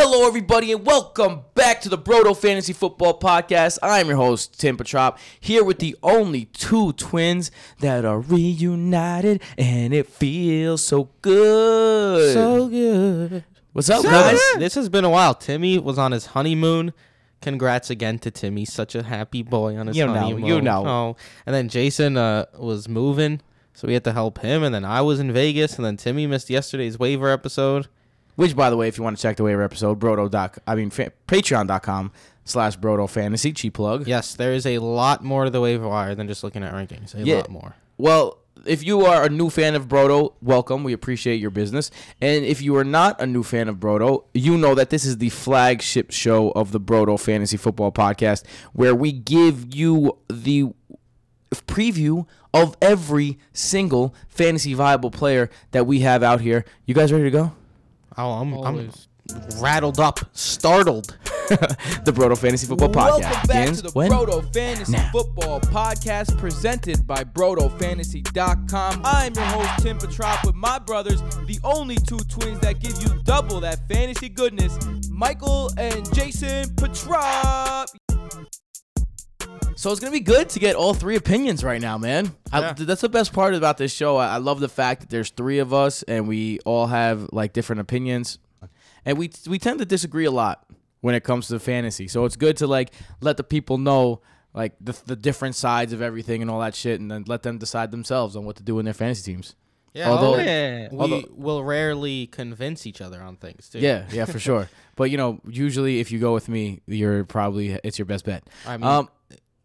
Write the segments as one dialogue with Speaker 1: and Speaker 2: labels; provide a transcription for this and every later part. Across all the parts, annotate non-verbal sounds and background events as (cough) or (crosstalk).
Speaker 1: Hello, everybody, and welcome back to the Broto Fantasy Football Podcast. I'm your host, Tim Petrop, here with the only two twins that are reunited, and it feels so good.
Speaker 2: So good.
Speaker 1: What's up,
Speaker 2: So
Speaker 1: guys?
Speaker 2: good. This has been a while. Timmy was on his honeymoon. Congrats again to Timmy. Such a happy boy on his
Speaker 1: You know,
Speaker 2: honeymoon.
Speaker 1: you know.
Speaker 2: Oh, and then Jason uh, was moving, so we had to help him. And then I was in Vegas, and then Timmy missed yesterday's waiver episode.
Speaker 1: Which, by the way, if you want to check the waiver episode, Broto doc, I mean, fa- Patreon.com slash Broto Fantasy, cheap plug.
Speaker 2: Yes, there is a lot more to the waiver wire than just looking at rankings. A
Speaker 1: Yeah.
Speaker 2: lot more.
Speaker 1: Well, if you are a new fan of Broto, welcome. We appreciate your business. And if you are not a new fan of Broto, you know that this is the flagship show of the Broto Fantasy Football Podcast, where we give you the preview of every single fantasy viable player that we have out here. You guys ready to go?
Speaker 2: Oh, I'm, I'm
Speaker 3: Always.
Speaker 2: rattled up, startled. (laughs)
Speaker 1: the Broto Fantasy Football Podcast
Speaker 3: Welcome back
Speaker 1: begins
Speaker 3: to the
Speaker 1: when?
Speaker 3: Broto Fantasy
Speaker 1: Now.
Speaker 3: Football Podcast presented by BrotoFantasy.com. I'm your host, Tim Petrop, with my brothers, the only two twins that give you double that fantasy goodness, Michael and Jason Petrop.
Speaker 1: So it's gonna be good to get all three opinions right now, man. I, that's the best part about this show. I, I love the fact that there's three of us and we all have like different opinions, and we we tend to disagree a lot when it comes to fantasy. So it's good to like let the people know like the the different sides of everything and all that shit, and then let them decide themselves on what to do in their fantasy teams.
Speaker 2: Yeah,
Speaker 1: Although-
Speaker 2: we-
Speaker 3: yeah.
Speaker 2: we
Speaker 1: although-
Speaker 2: will rarely convince each other on things too.
Speaker 1: Yeah, yeah, for (laughs) sure. But you know, usually if you go with me, you're probably it's your best bet.
Speaker 2: I mean,
Speaker 1: Um,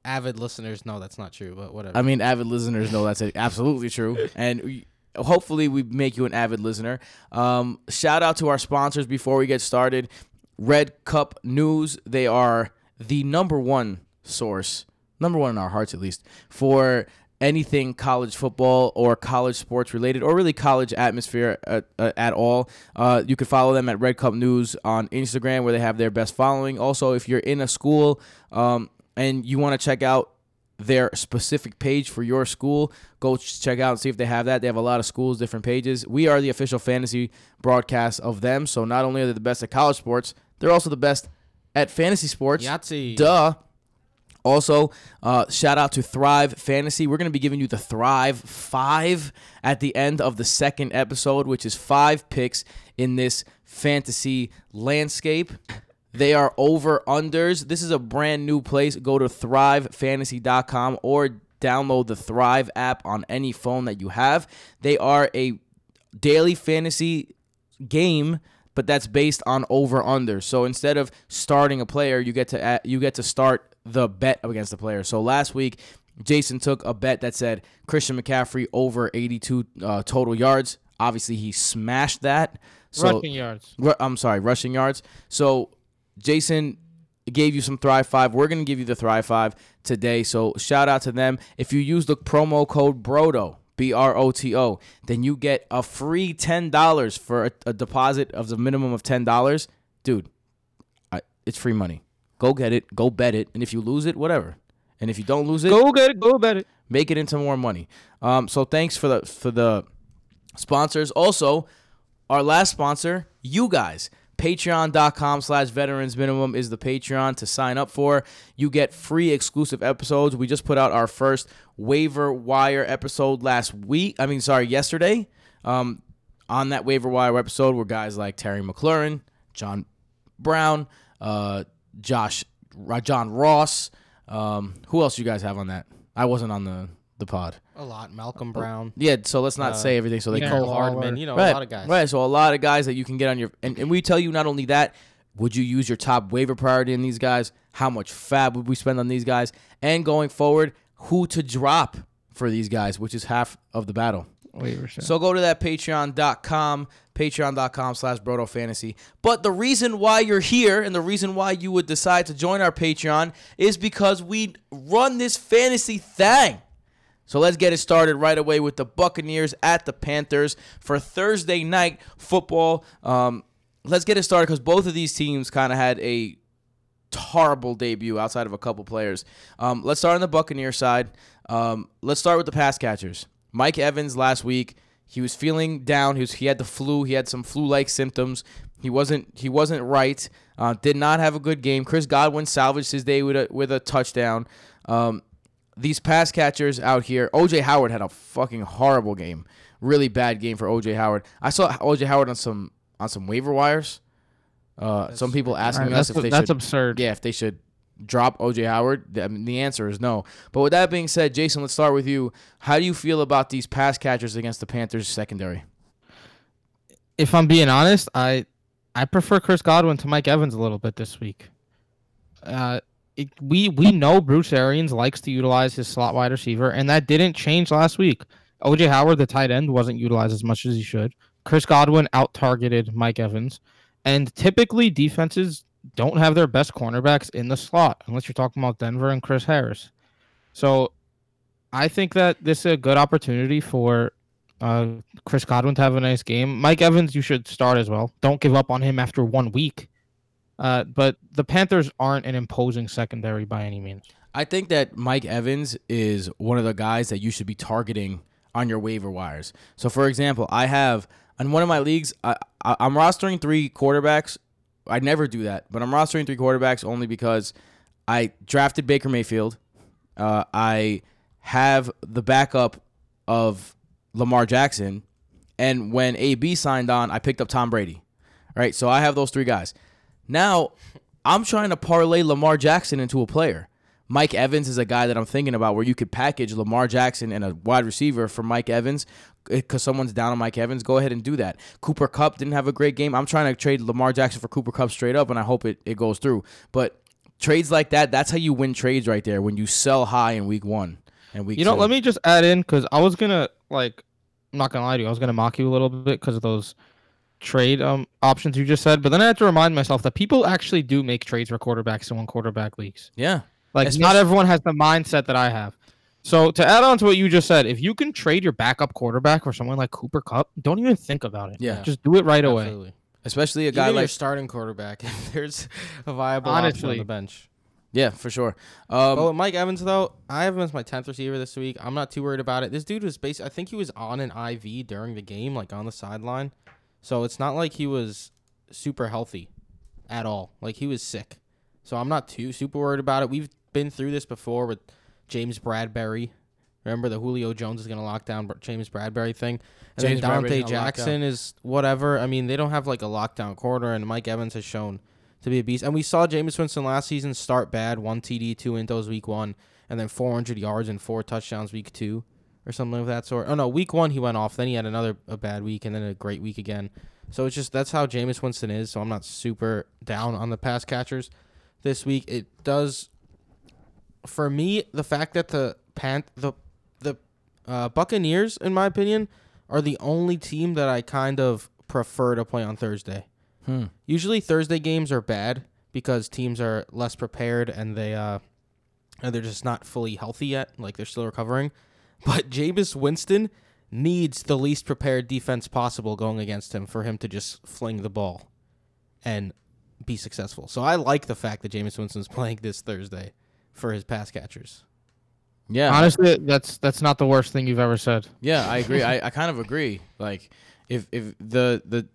Speaker 2: avid listeners know that's not true, but whatever.
Speaker 1: I mean, avid listeners know that's absolutely true, (laughs) and we, hopefully we make you an avid listener. Um, shout out to our sponsors before we get started. Red Cup News. They are the number one source, number one in our hearts at least, for anything college football or college sports related, or really college atmosphere at, uh, at all. Uh, you can follow them at Red Cup News on Instagram, where they have their best following. Also, if you're in a school um, and you want to check out their specific page for your school. Go check out and see if they have that. They have a lot of schools, different pages. We are the official fantasy broadcast of them. So not only are they the best at college sports, they're also the best at fantasy sports.
Speaker 2: Yahtzee.
Speaker 1: Duh. Also, uh, shout out to Thrive Fantasy. We're going to be giving you the Thrive 5 at the end of the second episode, which is five picks in this fantasy landscape. They are over unders. This is a brand new place. Go to thrivefantasy.com or download the Thrive app on any phone that you have. They are a daily fantasy game but that's based on over under. So instead of starting a player, you get to you get to start the bet against the player. So last week, Jason took a bet that said Christian McCaffrey over 82 uh, total yards. Obviously, he smashed that. So
Speaker 3: Rushing yards.
Speaker 1: Ru- I'm sorry, rushing yards. So Jason gave you some Thrive 5. We're going to give you the Thrive 5 today. So shout out to them. If you use the promo code BROTO, B R O T O, then you get a free $10 for a, a deposit of the minimum of $10. Dude, I, it's free money. Go get it, go bet it, and if you lose it, whatever. And if you don't lose it,
Speaker 3: Go get it. Go bet it.
Speaker 1: make it into more money. Um, so thanks for the for the sponsors. Also, our last sponsor, you guys. Patreon.com slash veterans minimum is the Patreon to sign up for. You get free exclusive episodes. We just put out our first waiver wire episode last week. I mean, sorry, yesterday. Um, on that waiver wire episode were guys like Terry McLaurin, John Brown, uh, Josh, John Ross. Um, who else you guys have on that? I wasn't on the the pod.
Speaker 2: A lot. Malcolm Brown,
Speaker 1: Yeah, so let's not
Speaker 2: Uh,
Speaker 1: say everything. So they
Speaker 3: yeah.
Speaker 2: Cole Hardman. You know,
Speaker 1: right,
Speaker 2: a lot of guys.
Speaker 1: Right, so a lot of guys that you can get on your and, and we tell you not only that, would you use your top waiver priority in these guys? How much FAAB would we spend on these guys? And going forward, who to drop for these guys, which is half of the battle.
Speaker 3: Waiver set.
Speaker 1: So go to that patreon.com, patreon.com slash broto fantasy. But the reason why you're here and the reason why you would decide to join our Patreon is because we run this fantasy thing. So let's get it started right away with the Buccaneers at the Panthers for Thursday night football. Um, let's get it started because both of these teams kind of had a horrible debut outside of a couple players. Um, let's start on the Buccaneer side. Um, let's start with the pass catchers. Mike Evans last week, He was feeling down. He was he had the flu. He had some flu-like symptoms. He wasn't he wasn't right. Uh, did not have a good game. Chris Godwin salvaged his day with a with a touchdown. Um, these pass catchers out here, OJ Howard had a fucking horrible game. Really bad game for OJ Howard. I saw OJ Howard on some on some waiver wires. Uh, some people asking
Speaker 4: Alright,
Speaker 1: us if they
Speaker 4: that's
Speaker 1: should
Speaker 4: absurd.
Speaker 1: yeah, if they should drop OJ Howard, I mean, the answer is no. But with that being said, Jason, let's start with you. How do you feel about these pass catchers against the Panthers secondary?
Speaker 4: If I'm being honest, I I prefer Chris Godwin to Mike Evans a little bit this week. Uh, it, we we know Bruce Arians likes to utilize his slot wide receiver, and that didn't change last week. OJ Howard, the tight end, wasn't utilized as much as he should. Chris Godwin out targeted Mike Evans, and typically defenses don't have their best cornerbacks in the slot unless you're talking about Denver and Chris Harris. So, I think that this is a good opportunity for uh, Chris Godwin to have a nice game. Mike Evans, you should start as well. Don't give up on him after one week. Uh, but the Panthers aren't an imposing secondary by any means.
Speaker 1: I think that Mike Evans is one of the guys that you should be targeting on your waiver wires. So, for example, I have in one of my leagues, I, I, I'm rostering three quarterbacks. I never do that, but I'm rostering three quarterbacks only because I drafted Baker Mayfield. Uh, I have the backup of Lamar Jackson, and when AB signed on, I picked up Tom Brady. Right, so I have those three guys. Now, I'm trying to parlay Lamar Jackson into a player. Mike Evans is a guy that I'm thinking about where you could package Lamar Jackson and a wide receiver for Mike Evans eh, because someone's down on Mike Evans. Go ahead and do that. Cooper Kupp didn't have a great game. I'm trying to trade Lamar Jackson for Cooper Kupp straight up, and I hope it, it goes through. But trades like that, that's how you win trades right there when you sell high in week one and week
Speaker 4: You know,
Speaker 1: two.
Speaker 4: let me just add in because I was gonna like, I'm not gonna lie to you, I was gonna mock you a little bit because of those trade um options you just said, but then I had to remind myself that people actually do make trades for quarterbacks in one quarterback leagues.
Speaker 1: Yeah.
Speaker 4: Like
Speaker 1: Especially-
Speaker 4: not everyone has the mindset that I have. So to add on to what you just said, if you can trade your backup quarterback for someone like Cooper Kupp, don't even think about it.
Speaker 1: Yeah.
Speaker 4: just do it right away.
Speaker 1: Especially a guy
Speaker 2: Even
Speaker 1: like
Speaker 2: your starting quarterback, (laughs) if there's a viable option on
Speaker 4: Honestly.
Speaker 2: the bench.
Speaker 1: Yeah, for sure. Um,
Speaker 2: but with Mike Evans though, I have him as my tenth receiver this week. I'm not too worried about it. This dude was based. I think he was on an IV during the game, like on the sideline. So it's not like he was super healthy at all. Like he was sick. So I'm not too super worried about it. We've been through this before with James Bradberry. Remember the Julio Jones is going to lock down James Bradberry thing, and
Speaker 1: James
Speaker 2: then
Speaker 1: Donte
Speaker 2: Jackson is whatever. I mean, they don't have like a lockdown corner, and Mike Evans has shown to be a beast. And we saw Jameis Winston last season start bad, one TD, two intos week one, and then 400 yards and four touchdowns week two, or something of that sort. Oh no, week one he went off. Then he had another a bad week, and then a great week again. So it's just that's how Jameis Winston is. So I'm not super down on the pass catchers this week. It does for me the fact that the pan the the uh, Buccaneers, in my opinion, are the only team that I kind of prefer to play on Thursday.
Speaker 1: hmm.
Speaker 2: Usually Thursday games are bad because teams are less prepared and they uh and they're just not fully healthy yet, like they're still recovering. But Jameis Winston needs the least prepared defense possible going against him for him to just fling the ball and be successful. So I like the fact that Jameis Winston's (laughs) playing this Thursday for his pass catchers.
Speaker 1: Yeah.
Speaker 4: Honestly, that's that's not the worst thing you've ever said.
Speaker 1: Yeah, I agree. I, I kind of agree. Like if if the the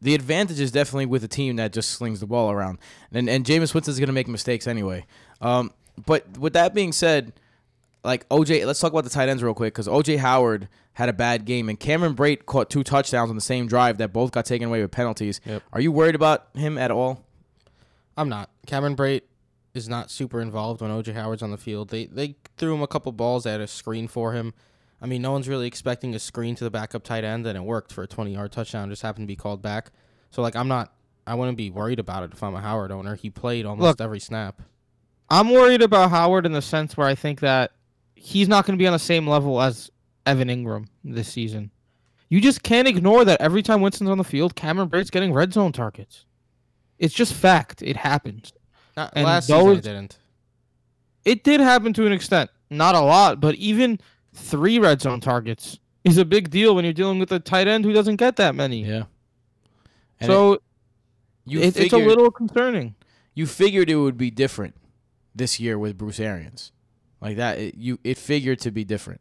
Speaker 1: the advantage is definitely with a team that just slings the ball around, and and Jameis Winston's gonna make mistakes anyway. Um, but with that being said, like OJ, let's talk about the tight ends real quick because OJ Howard had a bad game, and Cameron Brate caught two touchdowns on the same drive that both got taken away with penalties.
Speaker 2: Yep.
Speaker 1: Are you worried about him at all?
Speaker 2: I'm not. Cameron Brate is not super involved when OJ Howard's on the field. They they threw him a couple balls, at a screen for him. I mean, no one's really expecting a screen to the backup tight end, and it worked for a 20 yard touchdown. Just happened to be called back. So like, I'm not. I wouldn't be worried about it if I'm a Howard owner. He played almost
Speaker 4: Look.
Speaker 2: every snap.
Speaker 4: I'm worried about Howard in the sense where I think that he's not going to be on the same level as Evan Engram this season. You just can't ignore that every time Winston's on the field, Cameron Brate's getting red zone targets. It's just fact. It happens.
Speaker 2: Not,
Speaker 4: And
Speaker 2: last season it didn't.
Speaker 4: It did happen to an extent, not a lot, but even three red zone targets is a big deal when you're dealing with a tight end who doesn't get that many.
Speaker 1: Yeah. And
Speaker 4: so
Speaker 1: you
Speaker 4: it, it's a little concerning.
Speaker 1: you figured it would be different this year with Bruce Arians, like that. It, you it figured to be different.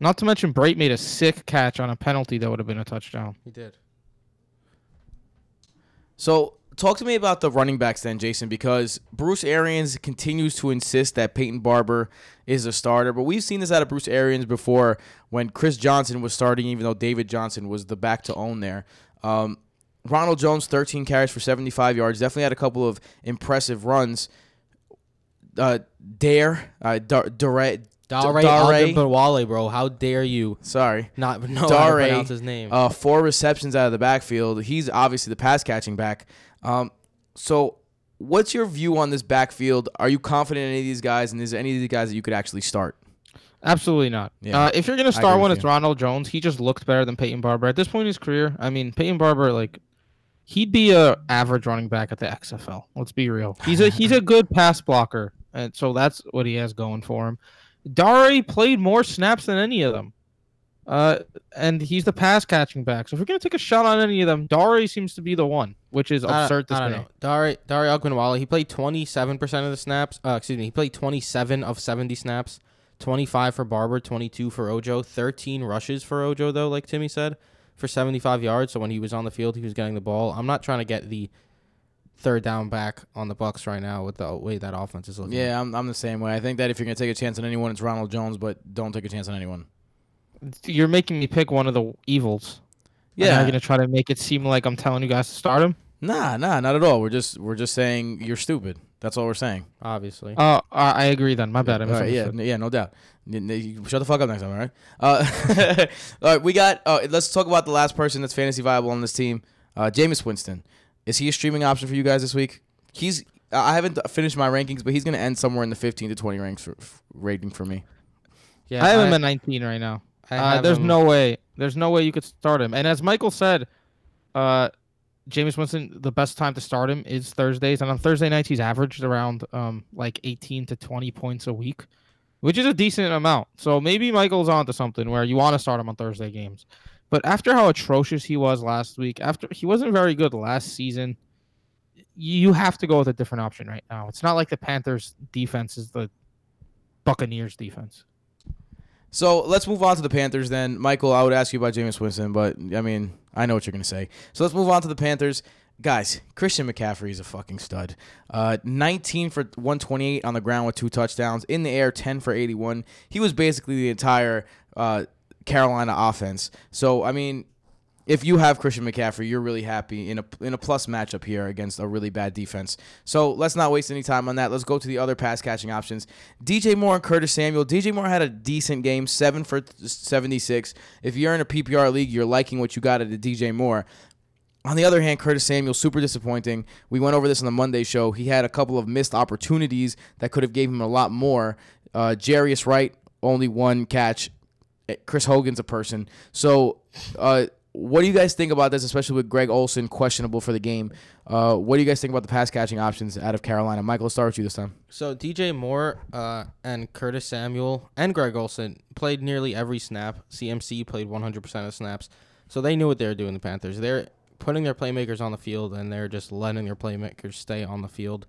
Speaker 4: Not to mention, Brate made a sick catch on a penalty that would have been a touchdown.
Speaker 2: He did.
Speaker 1: So talk to me about the running backs then, Jason, because Bruce Arians continues to insist that Peyton Barber is a starter, but we've seen this out of Bruce Arians before when Chris Johnson was starting, even though David Johnson was the back to own there. Um, Ronald Jones, 13 carries for 75 yards, definitely had a couple of impressive runs. Uh, Dare, uh, Dar- Dare,
Speaker 2: Dare
Speaker 1: Dare-
Speaker 2: Wale, bro. How dare you
Speaker 1: sorry,
Speaker 2: not know how to
Speaker 1: Dare,
Speaker 2: pronounce his name?
Speaker 1: uh, four receptions out of the backfield. He's obviously the pass catching back. Um, so, what's your view on this backfield? Are you confident in any of these guys, and is there any of these guys that you could actually start?
Speaker 4: Absolutely not.
Speaker 1: Yeah,
Speaker 4: uh, if you're gonna
Speaker 1: agree
Speaker 4: start one,
Speaker 1: with
Speaker 4: it's
Speaker 1: you.
Speaker 4: Ronald Jones. He just looked better than Peyton Barber at this point in his career. I mean, Peyton Barber, like, he'd be a average running back at the XFL. Let's be real. He's a he's a good pass blocker, and so that's what he has going for him. Dare played more snaps than any of them, uh, and he's the pass catching back. So if we're gonna take a shot on any of them, Dare seems to be the one, which is absurd to
Speaker 2: I, don't know. Dari Dari Ogunbowale, he played 27% of the snaps. Uh, excuse me, he played 27 of 70 snaps. 25 for Barber, 22 for Ojo, 13 rushes for Ojo though, like Timmy said, for 75 yards. So when he was on the field, he was getting the ball. I'm not trying to get the third down back on the Bucks right now with the way that offense is looking.
Speaker 1: Yeah, I'm, I'm the same way. I think that if you're gonna take a chance on anyone, it's Ronald Jones, but don't take a chance on anyone.
Speaker 4: You're making me pick one of the evils.
Speaker 1: Yeah,
Speaker 4: I'm gonna try to make it seem like I'm telling you guys to start him.
Speaker 1: nah, nah, not at all. We're just we're just saying you're stupid. That's all we're saying.
Speaker 2: obviously.
Speaker 4: Oh, I I agree then. My bad. I
Speaker 1: All right, yeah, yeah, no doubt. N- n- you Shut the fuck up next time, all right? Uh, (laughs) all right, we got. Uh, let's talk about the last person that's fantasy viable on this team, uh, Jameis Winston. Is he a streaming option for you guys this week? He's. I haven't finished my rankings, but he's going to end somewhere in the 15 to 20 ranks for, f- rating for me.
Speaker 2: yeah,
Speaker 4: I have him at 19 right now.
Speaker 2: I
Speaker 4: Uh, there's
Speaker 2: him-
Speaker 4: no way. There's no way you could start him. And as Michael said, uh, James Winston, the best time to start him is Thursdays, and on Thursday nights he's averaged around um like 18 to 20 points a week, which is a decent amount. So maybe Michael's onto something where you want to start him on Thursday games. But after how atrocious he was last week, after he wasn't very good last season, you have to go with a different option right now. It's not like the Panthers defense is the Buccaneers defense.
Speaker 1: So let's move on to the Panthers then. Michael, I would ask you about Jameis Winston, but I mean, I know what you're going to say. So let's move on to the Panthers. Guys, Christian McCaffrey is a fucking stud. Uh, 19 for 128 on the ground with two touchdowns. In the air, 10 for 81. He was basically the entire uh, Carolina offense. So, I mean, if you have Christian McCaffrey, you're really happy in a in a plus matchup here against a really bad defense. So let's not waste any time on that. Let's go to the other pass catching options. DJ Moore and Curtis Samuel. DJ Moore had a decent game, seven for 76. If you're in a PPR league, you're liking what you got at the DJ Moore. On the other hand, Curtis Samuel, super disappointing. We went over this on the Monday show. He had a couple of missed opportunities that could have gave him a lot more. Uh, Jarius Wright, only one catch. Chris Hogan's a person. So, uh, what do you guys think about this, especially with Greg Olsen questionable for the game? Uh, what do you guys think about the pass catching options out of Carolina? Michael, let's start with you this time.
Speaker 2: So DJ Moore uh, and Curtis Samuel and Greg Olsen played nearly every snap. CMC played 100% of snaps. So they knew what they were doing, the Panthers. They're putting their playmakers on the field and they're just letting their playmakers stay on the field.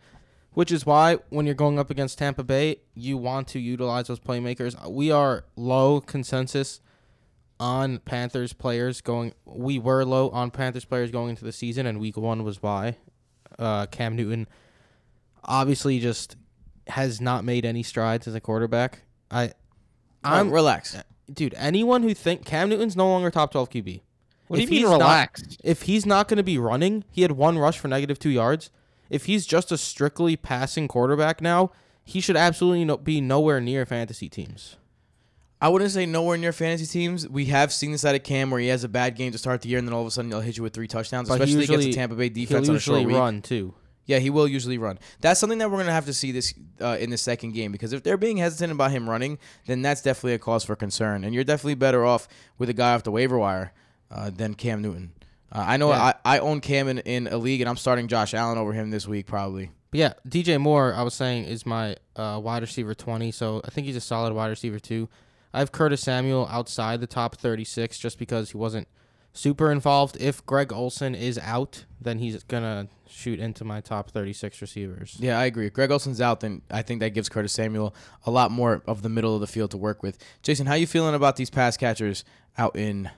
Speaker 2: Which is why when you're going up against Tampa Bay, you want to utilize those playmakers. We are low consensus on Panthers players going we were low on Panthers players going into the season and week 1 was why uh, Cam Newton obviously just has not made any strides as a quarterback. I
Speaker 1: I'm
Speaker 2: I'm
Speaker 1: relax.
Speaker 2: dude, anyone who think Cam Newton's no longer top 12 QB.
Speaker 4: What
Speaker 2: If
Speaker 4: do you mean
Speaker 2: he's not- If he's not going to be running, he had one rush for negative 2 yards. If he's just a strictly passing quarterback now, he should absolutely no, be nowhere near fantasy teams.
Speaker 1: I wouldn't say nowhere near fantasy teams. We have seen this out of Cam where he has a bad game to start the year and then all of a sudden he'll hit you with three touchdowns,
Speaker 2: But
Speaker 1: especially against the Tampa Bay defense.
Speaker 2: He'll
Speaker 1: defense on a short
Speaker 2: usually
Speaker 1: week.
Speaker 2: run too.
Speaker 1: Yeah, he will usually run. That's something that we're gonna have to see this uh, in the second game because if they're being hesitant about him running, then that's definitely a cause for concern. And you're definitely better off with a guy off the waiver wire uh, than Cam Newton. Uh, I know
Speaker 2: Yeah.
Speaker 1: I, I own Cam in, in a league and I'm starting Josh Allen over him this week probably.
Speaker 2: But yeah, DJ Moore, I was saying, is my uh, wide receiver 20, so I think he's a solid wide receiver too. I have Curtis Samuel outside the top 36 just because he wasn't super involved. If Greg Olsen is out, then he's gonna shoot into my top 36 receivers.
Speaker 1: Yeah, I agree. If Greg Olsen's out, then I think that gives Curtis Samuel a lot more of the middle of the field to work with. Jason, how you feeling about these pass catchers out in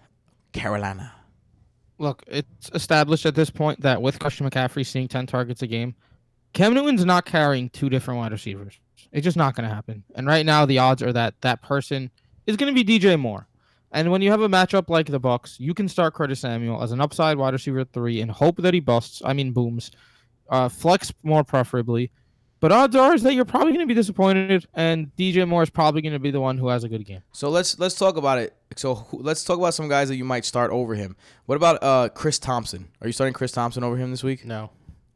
Speaker 1: Carolina?
Speaker 4: Look, it's established at this point that with Christian McCaffrey seeing 10 targets a game, Cam Newton's not carrying two different wide receivers. It's just not going to happen. And right now, the odds are that that person is going to be DJ Moore. And when you have a matchup like the Bucks, you can start Curtis Samuel as an upside wide receiver three and hope that he busts. I mean, booms, uh, flex more preferably. But odds are is that you're probably going to be disappointed, and DJ Moore is probably going to be the one who has a good game.
Speaker 1: So let's let's talk about it. So who, let's talk about some guys that you might start over him. What about uh Chris Thompson? Are you starting Chris Thompson over him this week?
Speaker 2: No,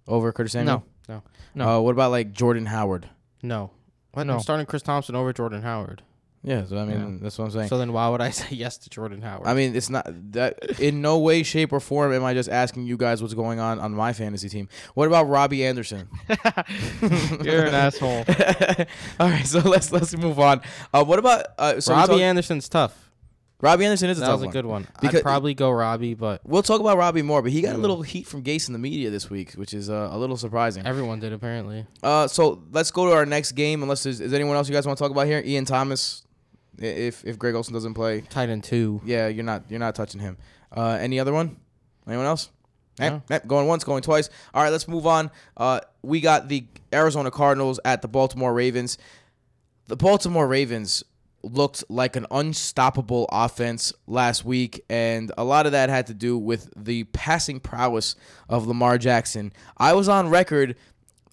Speaker 1: Over Curtis Samuel?
Speaker 2: no,
Speaker 4: No.
Speaker 1: Uh, what about like Jordan Howard?
Speaker 2: no. What?
Speaker 4: No.
Speaker 2: I'm starting Chris Thompson over Jordan Howard.
Speaker 1: Yeah, so I mean
Speaker 4: Yeah.
Speaker 1: that's what I'm saying.
Speaker 2: So then why would I (laughs) say yes to Jordan Howard?
Speaker 1: I mean, it's not that in no way, shape, or form am I just asking you guys what's going on on my fantasy team. What about Robbie Anderson? (laughs)
Speaker 4: You're an asshole. (laughs)
Speaker 1: All right, so let's let's move on. Uh, what about uh, so
Speaker 2: Robbie
Speaker 1: talk-
Speaker 2: Anderson's tough.
Speaker 1: Robbie Anderson is a
Speaker 2: That was a
Speaker 1: one.
Speaker 2: good one.
Speaker 1: Because-
Speaker 2: I'd probably go Robbie, but
Speaker 1: We'll talk about Robbie more, but he got a little heat from Gase in the media this week, which is uh, a little surprising.
Speaker 2: everyone did apparently.
Speaker 1: Uh, so let's go to our next game. Unless there's is anyone else you guys want to talk about here? Ian Thomas, i- if if Greg Olsen doesn't play,
Speaker 2: Tight end two.
Speaker 1: yeah, you're not you're not touching him. Uh, any other one? Anyone else? Eh,
Speaker 2: No.
Speaker 1: eh, going once, going twice. All right, let's move on. Uh, we got the Arizona Cardinals at the Baltimore Ravens. The Baltimore Ravens looked like an unstoppable offense last week, and a lot of that had to do with the passing prowess of Lamar Jackson. I was on record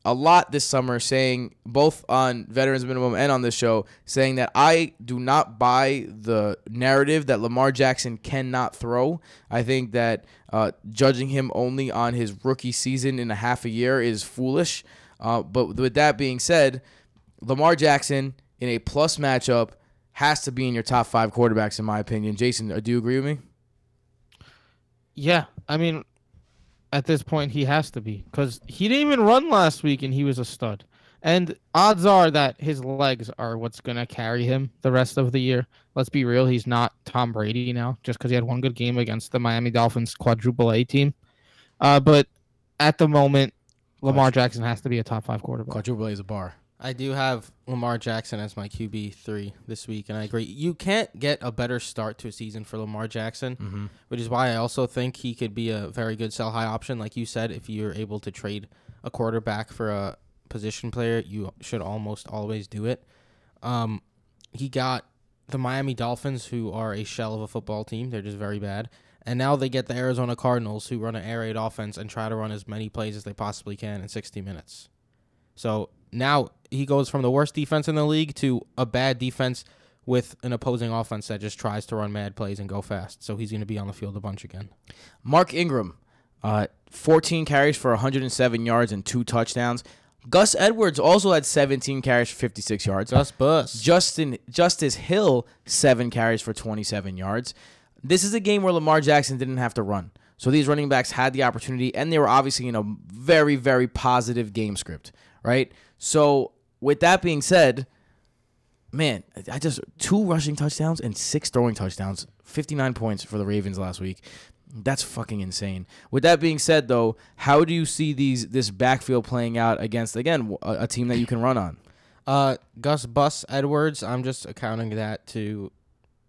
Speaker 1: a lot this summer saying, both on Veterans Minimum and on this show, saying that I do not buy the narrative that Lamar Jackson cannot throw. I think that uh, judging him only on his rookie season in a half a year is foolish. Uh, but with that being said, Lamar Jackson in a plus matchup has to be in your top five quarterbacks, in my opinion. Jason, uh, do you agree with me?
Speaker 4: Yeah, I mean, at this point he has to be because he didn't even run last week and he was a stud. And odds are that his legs are what's gonna carry him the rest of the year. Let's be real, he's not Tom Brady now just because he had one good game against the Miami Dolphins quadruple A team. Uh, but at the moment, Lamar Jackson has to be a top five quarterback.
Speaker 1: Quadruple A is a bar.
Speaker 2: I do have Lamar Jackson as my QB three this week, and I agree. You can't get a better start to a season for Lamar Jackson,
Speaker 1: Mm-hmm.
Speaker 2: which is why I also think he could be a very good sell high option. Like you said, if you're able to trade a quarterback for a position player, you should almost always do it. Um, he got the Miami Dolphins, who are a shell of a football team. They're just very bad. And now they get the Arizona Cardinals, who run an air raid offense and try to run as many plays as they possibly can in 60 minutes. So now he goes from the worst defense in the league to a bad defense with an opposing offense that just tries to run mad plays and go fast. So he's going to be on the field a bunch again.
Speaker 1: Mark Ingram, uh, 14 carries for 107 yards and two touchdowns. Gus Edwards also had 17 carries for 56 yards.
Speaker 2: Just bust.
Speaker 1: Justin Justice Hill, seven carries for 27 yards. This is a game where Lamar Jackson didn't have to run. So these running backs had the opportunity, and they were obviously in a very, very positive game script, right? So with that being said, man, I just two rushing touchdowns and six throwing touchdowns, 59 points for the Ravens last week. That's fucking insane. With that being said, though, how do you see these this backfield playing out against again a, a team that you can run on?
Speaker 2: Uh, Gus Bus Edwards. I'm just accounting that to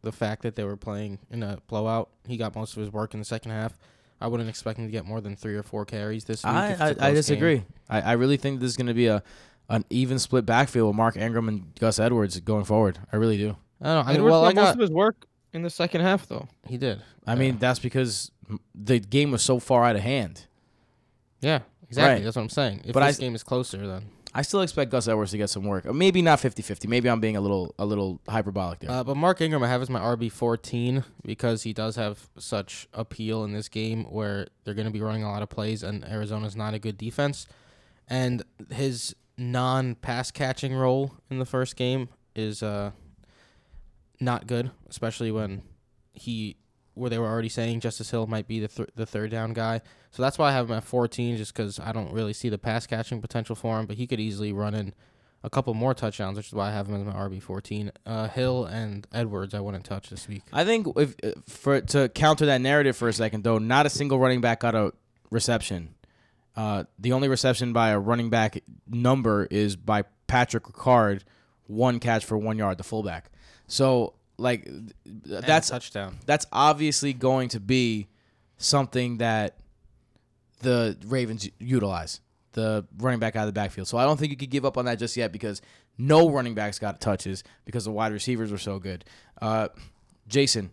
Speaker 2: the fact that they were playing in a blowout. He got most of his work in the second half. I wouldn't expect him to get more than three or four carries this week.
Speaker 1: I,
Speaker 2: if it's a
Speaker 1: I, I
Speaker 2: close
Speaker 1: disagree.
Speaker 2: game.
Speaker 1: I, I really think this is going to be a an even split backfield with Mark Ingram and Gus Edwards going forward. I really do.
Speaker 2: I don't know. I mean,
Speaker 4: Edwards
Speaker 2: well, I
Speaker 4: got most of his work in the second half though.
Speaker 2: he did.
Speaker 1: I mean, that's because the game was so far out of hand.
Speaker 2: Yeah, exactly.
Speaker 1: Right.
Speaker 2: That's what I'm saying. If
Speaker 1: But
Speaker 2: this
Speaker 1: s-
Speaker 2: game is closer, then.
Speaker 1: I still expect Gus Edwards to get some work. Maybe not 50-50. Maybe I'm being a little a little hyperbolic there.
Speaker 2: Uh, but Mark Ingram, I have as my RB fourteen because he does have such appeal in this game where they're going to be running a lot of plays, and Arizona's not a good defense, and his non-pass catching role in the first game is uh not good, especially when he where they were already saying Justice Hill might be the th- the third down guy. So that's why I have him at 14, just because I don't really see the pass catching potential for him. But he could easily run in a couple more touchdowns, which is why I have him as my RB fourteen. Uh, Hill and Edwards, I wouldn't touch this week.
Speaker 1: I think if uh, for to counter that narrative for a second though, not a single running back got a reception. Uh, the only reception by a running back number is by Patrick Ricard, one catch for one yard, the fullback. So like th-
Speaker 2: And a
Speaker 1: that's
Speaker 2: touchdown.
Speaker 1: that's obviously going to be something that the Ravens utilize the running back out of the backfield. So I don't think you could give up on that just yet because no running backs got touches because the wide receivers were so good. Uh, Jason,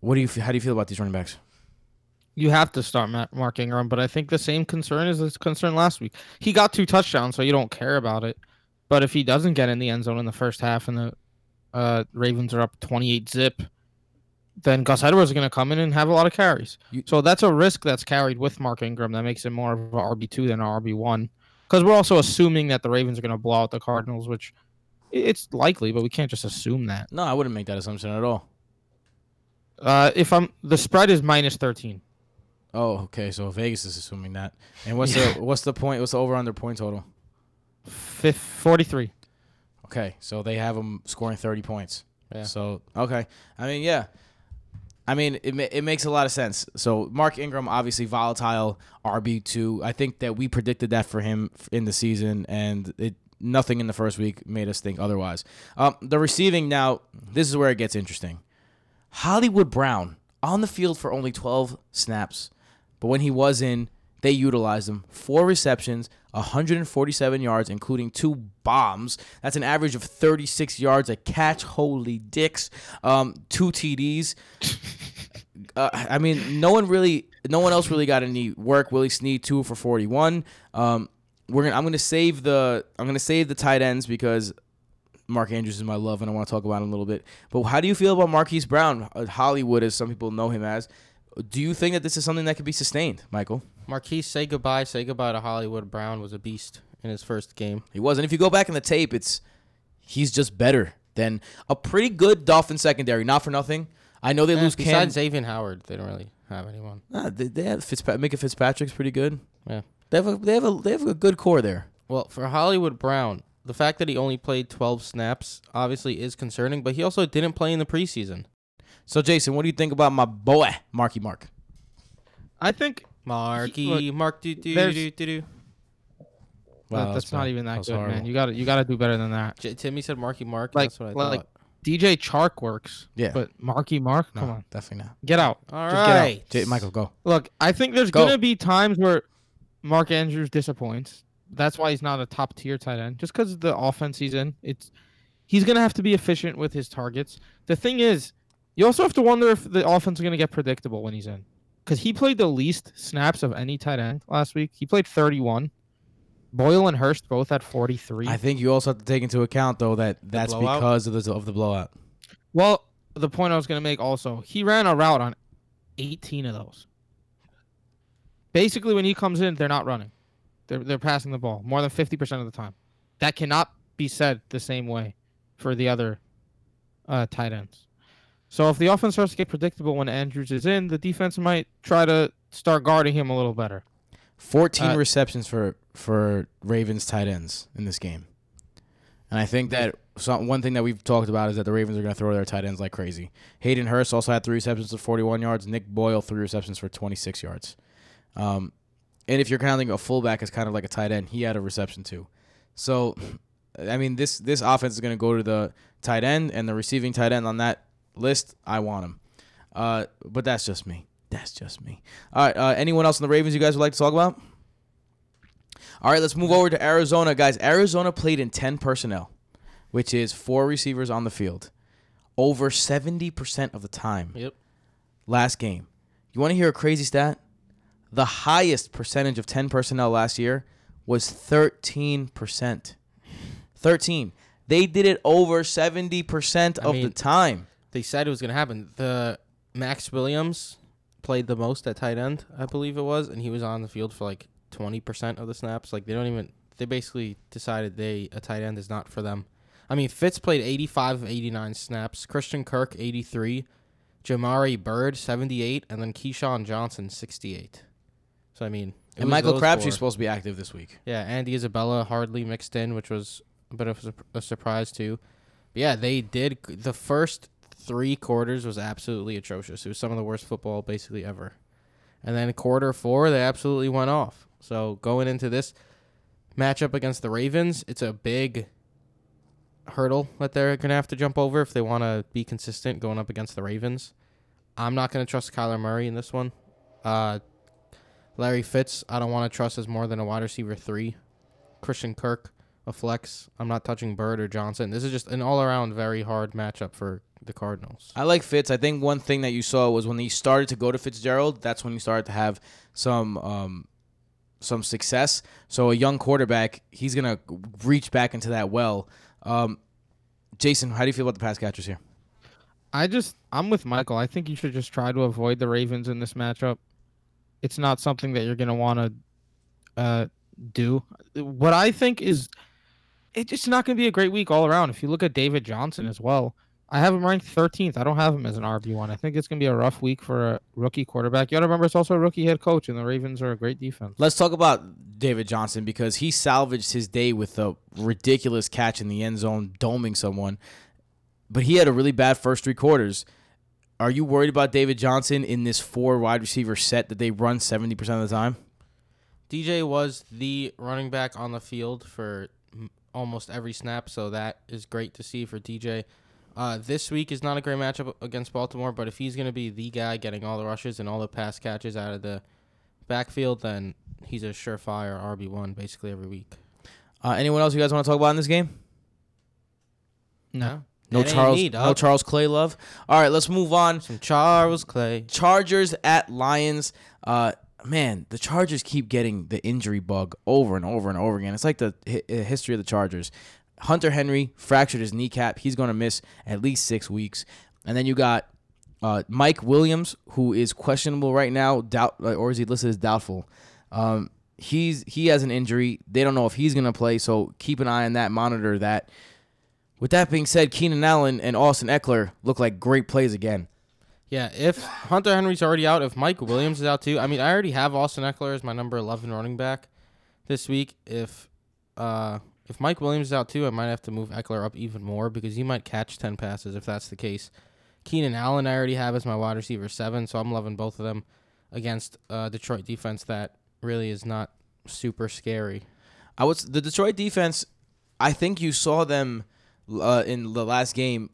Speaker 1: what do you how do you feel about these running backs?
Speaker 4: You have to start Ma- Mark Ingram, but I think the same concern is this concern last week. He got two touchdowns, so you don't care about it. But if he doesn't get in the end zone in the first half and the uh, Ravens are up 28 zip, then Gus Edwards is going to come in and have a lot of carries.
Speaker 1: You-
Speaker 4: so that's a risk that's carried with Mark Ingram that makes it more of a RB2 than a RB1. Because we're also assuming that the Ravens are going to blow out the Cardinals, which it's likely, but we can't just assume that.
Speaker 1: No, I wouldn't make that assumption at all.
Speaker 4: Uh, if I'm the spread is minus 13.
Speaker 1: Oh, okay. So Vegas is assuming that. And what's the what's the point? What's the over under point total?
Speaker 4: Fif- 43.
Speaker 1: Okay, so they have them scoring 30 points.
Speaker 2: Yeah.
Speaker 1: So, okay. I mean, yeah. I mean, it, ma- it makes a lot of sense. So, Mark Ingram, obviously volatile RB2. I think that we predicted that for him in the season, and it nothing in the first week made us think otherwise. Um, the receiving now, this is where it gets interesting. Hollywood Brown on the field for only 12 snaps, but when he was in, they utilized him. Four receptions, 147 yards, including two bombs. That's an average of 36 yards a catch. Holy dicks. Um, two TDs. Uh, I mean, no one really, no one else really got any work. Willie Snead two for 41. Um, we're gonna, I'm gonna save the, I'm gonna save the tight ends because Mark Andrews is my love, and I want to talk about him a little bit. But how do you feel about Marquise Brown, uh, Hollywood, as some people know him as? Do you think that this is something that could be sustained, Michael?
Speaker 2: Marquise, say goodbye. Say goodbye to Hollywood Brown. Was a beast in his first game.
Speaker 1: He was, and if you go back in the tape, it's he's just better than a pretty good Dolphin secondary. Not for nothing. I know they
Speaker 2: Eh,
Speaker 1: lose Cam.
Speaker 2: besides Xavier Howard, they don't really have anyone.
Speaker 1: Nah, they, they have Fitzpa- Minkah Fitzpatrick's pretty good.
Speaker 2: Yeah.
Speaker 1: They have a they have a they have a good core there.
Speaker 2: Well, for Hollywood Brown, the fact that he only played 12 snaps obviously is concerning, but he also didn't play in the preseason.
Speaker 1: So Jason, what do you think about my boy Marky Mark?
Speaker 4: I think
Speaker 2: Marky,
Speaker 4: Look,
Speaker 2: Mark, do do
Speaker 4: there's-
Speaker 2: do do do.
Speaker 1: Wow,
Speaker 4: that- that's not even that,
Speaker 1: was
Speaker 4: good, man. You got to you got to do better than that.
Speaker 2: J- Timmy said Marky Mark.
Speaker 4: Like-
Speaker 2: that's what I
Speaker 4: like-
Speaker 2: thought.
Speaker 4: DJ Chark works,
Speaker 1: Yeah.
Speaker 4: but Marky Mark,
Speaker 1: No,
Speaker 4: come on,
Speaker 1: definitely not.
Speaker 4: get out.
Speaker 2: All
Speaker 1: Just get out. J- Michael, go.
Speaker 4: Look, I think there's
Speaker 1: Go.
Speaker 4: gonna be times where Mark Andrews disappoints. That's why he's not a top tier tight end. Just because of the offense he's in, it's he's gonna have to be efficient with his targets. The thing is, you also have to wonder if the offense is gonna get predictable when he's in, because he played the least snaps of any tight end last week. He played 31. Boyle and Hurst both had 43.
Speaker 1: I think you also have to take into account though that that's because of the of the blowout.
Speaker 4: Well, the point I was going to make also, he ran a route on 18 of those. Basically, when he comes in, they're not running. They're, they're passing the ball more than 50% of the time. That cannot be said the same way for the other uh, tight ends. So if the offense starts to get predictable when Andrews is in, the defense might try to start guarding him a little better.
Speaker 1: 14
Speaker 4: Uh,
Speaker 1: receptions for for Ravens tight ends in this game. And I think that some, one thing that we've talked about is that the Ravens are going to throw their tight ends like crazy. Hayden Hurst also had three receptions for 41 yards. Nick Boyle, three receptions for 26 yards. Um, and if you're counting a fullback as kind of like a tight end, he had a reception too. So, I mean, this this offense is going to go to the tight end and the receiving tight end on that list. I want him. Uh, but that's just me. That's just me. All right. Uh, anyone else in the Ravens you guys would like to talk about? All right, let's move over to Arizona, guys. Arizona played in 10 personnel, which is four receivers on the field, over 70% of the time
Speaker 2: Yep.
Speaker 1: last game. You want to hear a crazy stat? The highest percentage of 10 personnel last year was 13%. 13. They did it over 70%
Speaker 2: I
Speaker 1: of the time.
Speaker 2: They said it was gonna happen. The Maxx Williams played the most at tight end, I believe it was, and he was on the field for like 20% of the snaps. Like they don't even. They basically decided they a tight end is not for them. I mean, Fitz played 85 of 89 snaps. Christian Kirk 83, Damiere Byrd 78, and then KeeSean Johnson 68. So I mean,
Speaker 1: And Michael Crabtree's supposed to be active this week.
Speaker 2: Yeah, Andy Isabella hardly mixed in, which was a bit of a, a surprise too. But yeah, they did. The first three quarters was absolutely atrocious. It was some of the worst football basically ever. And then quarter four, they absolutely went off. So going into this matchup against the Ravens, it's a big hurdle that they're gonna have to jump over if they want to be consistent going up against the Ravens. I'm not gonna trust Kyler Murray in this one. Uh, Larry Fitz, I don't want to trust as more than a wide receiver three. Christian Kirk, a flex. I'm not touching Byrd or Johnson. This is just an all around very hard matchup for the Cardinals.
Speaker 1: I like Fitz. I think one thing that you saw was when he started to go to Fitzgerald. That's when he started to have some um, some success. So a young quarterback, he's gonna reach back into that well. Um, Jason, how do you feel about the pass catchers here?
Speaker 4: I just I'm with Michael. I think you should just try to avoid the Ravens in this matchup. It's not something that you're gonna want to uh, do. What I think is it's just not gonna be a great week all around. If you look at David Johnson as well, I have him ranked 13th. I don't have him as an RB one. I think it's gonna be a rough week for a rookie quarterback. You gotta remember it's also a rookie head coach, and the Ravens are a great defense.
Speaker 1: Let's talk about David Johnson because he salvaged his day with a ridiculous catch in the end zone, doming someone. But he had a really bad first three quarters. Are you worried about David Johnson in this four wide receiver set that they run 70% of the time?
Speaker 2: DJ was the running back on the field for m- almost every snap, so that is great to see for DJ. Uh, this week is not a great matchup against Baltimore, but if he's going to be the guy getting all the rushes and all the pass catches out of the backfield, then he's a surefire RB1 basically every week.
Speaker 1: Uh, anyone else you guys want to talk about in this game?
Speaker 4: No.
Speaker 1: No
Speaker 2: It
Speaker 1: Charles,
Speaker 2: me,
Speaker 1: no. Charles Clay love. All right, let's move on.
Speaker 2: Some Charles Clay.
Speaker 1: Chargers at Lions. Uh, man, the Chargers keep getting the injury bug over and over and over again. It's like the hi- uh, history of the Chargers. Hunter Henry fractured his kneecap. He's going to miss at least six weeks. And then you got uh, Mike Williams, who is questionable right now, doubt or is he listed as doubtful? Um, he's he has an injury. They don't know if he's going to play, so keep an eye on that. Monitor that. With that being said, Keenan Allen and Austin Ekeler look like great plays again.
Speaker 2: Yeah, if Hunter Henry's already out, if Mike Williams is out too, I mean, I already have Austin Ekeler as my number 11 running back this week. If uh, if Mike Williams is out too, I might have to move Ekeler up even more because he might catch 10 passes if that's the case. Keenan Allen, I already have as my wide receiver seven, so I'm loving both of them against uh, Detroit defense that really is not super scary.
Speaker 1: I was the Detroit defense. I think you saw them uh, in the last game.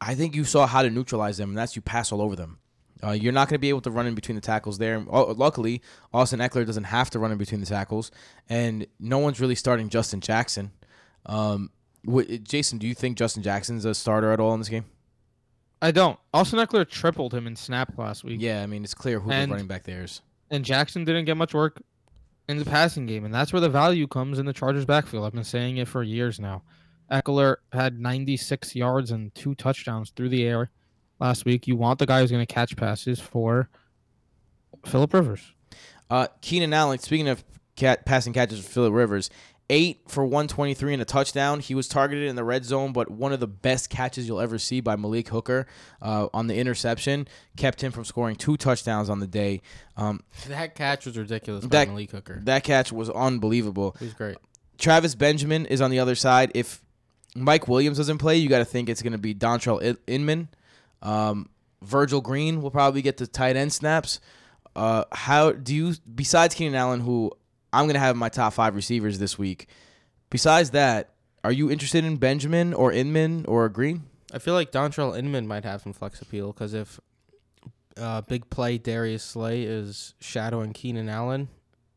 Speaker 1: I think you saw how to neutralize them, and that's you pass all over them. Uh, you're not going to be able to run in between the tackles there. Uh, luckily, Austin Ekeler doesn't have to run in between the tackles, and no one's really starting Justin Jackson. Um, wh- Jason, do you think Justin Jackson's a starter at all in this game?
Speaker 4: I don't. Austin Ekeler tripled him in snap last week.
Speaker 1: Yeah, I mean it's clear who the running back there is.
Speaker 4: and Jackson didn't get much work in the passing game, and that's where the value comes in the Chargers' backfield. I've been saying it for years now. Ekeler had 96 yards and two touchdowns through the air last week. You want the guy who's going to catch passes for Philip Rivers.
Speaker 1: Uh, Keenan Allen, speaking of cat passing catches for Philip Rivers, eight for 123 and a touchdown. He was targeted in the red zone, but one of the best catches you'll ever see by Malik Hooker uh, on the interception kept him from scoring two touchdowns on the day. Um,
Speaker 2: That catch was ridiculous by
Speaker 1: That-
Speaker 2: Malik Hooker.
Speaker 1: that catch was unbelievable.
Speaker 2: He was great.
Speaker 1: Travis Benjamin is on the other side. If Mike Williams doesn't play, you got to think it's going to be Dontrell Inman. Um, Virgil Green will probably get the tight end snaps. Uh, how do you, besides Keenan Allen, who I'm going to have my top five receivers this week, besides that, are you interested in Benjamin or Inman or Green?
Speaker 2: I feel like Dontrell Inman might have some flex appeal because if uh, big play Darius Slay is shadowing Keenan Allen,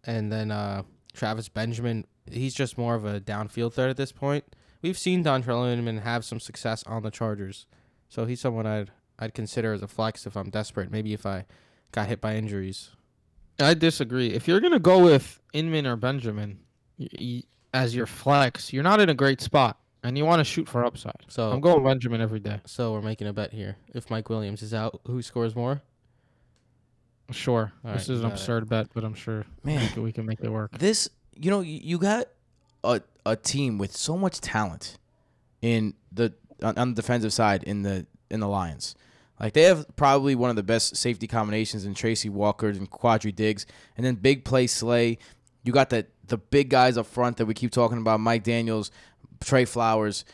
Speaker 2: and then uh, Travis Benjamin, he's just more of a downfield threat at this point. We've seen Dontrell Inman have some success on the Chargers, so he's someone I'd I'd consider as a flex if I'm desperate. Maybe if I got hit by injuries.
Speaker 4: I disagree. If you're going to go with Inman or Benjamin as your flex, you're not in a great spot, and you want to shoot for upside.
Speaker 2: So
Speaker 4: I'm going Benjamin every day.
Speaker 2: so we're making a bet here. If Mike Williams is out, who scores more?
Speaker 4: Sure.
Speaker 2: All
Speaker 4: this
Speaker 2: right,
Speaker 4: is an
Speaker 2: got it.
Speaker 4: absurd bet, but I'm sure
Speaker 1: Man.
Speaker 4: we can, we can make it work.
Speaker 1: This, you know, you got a, a team with so much talent in the on, the defensive side in the in the Lions. Like they have probably one of the best safety combinations in Tracy Walker and Quandre Diggs, and then big play Slay. You got the the big guys up front that we keep talking about: Mike Daniels, Trey Flowers,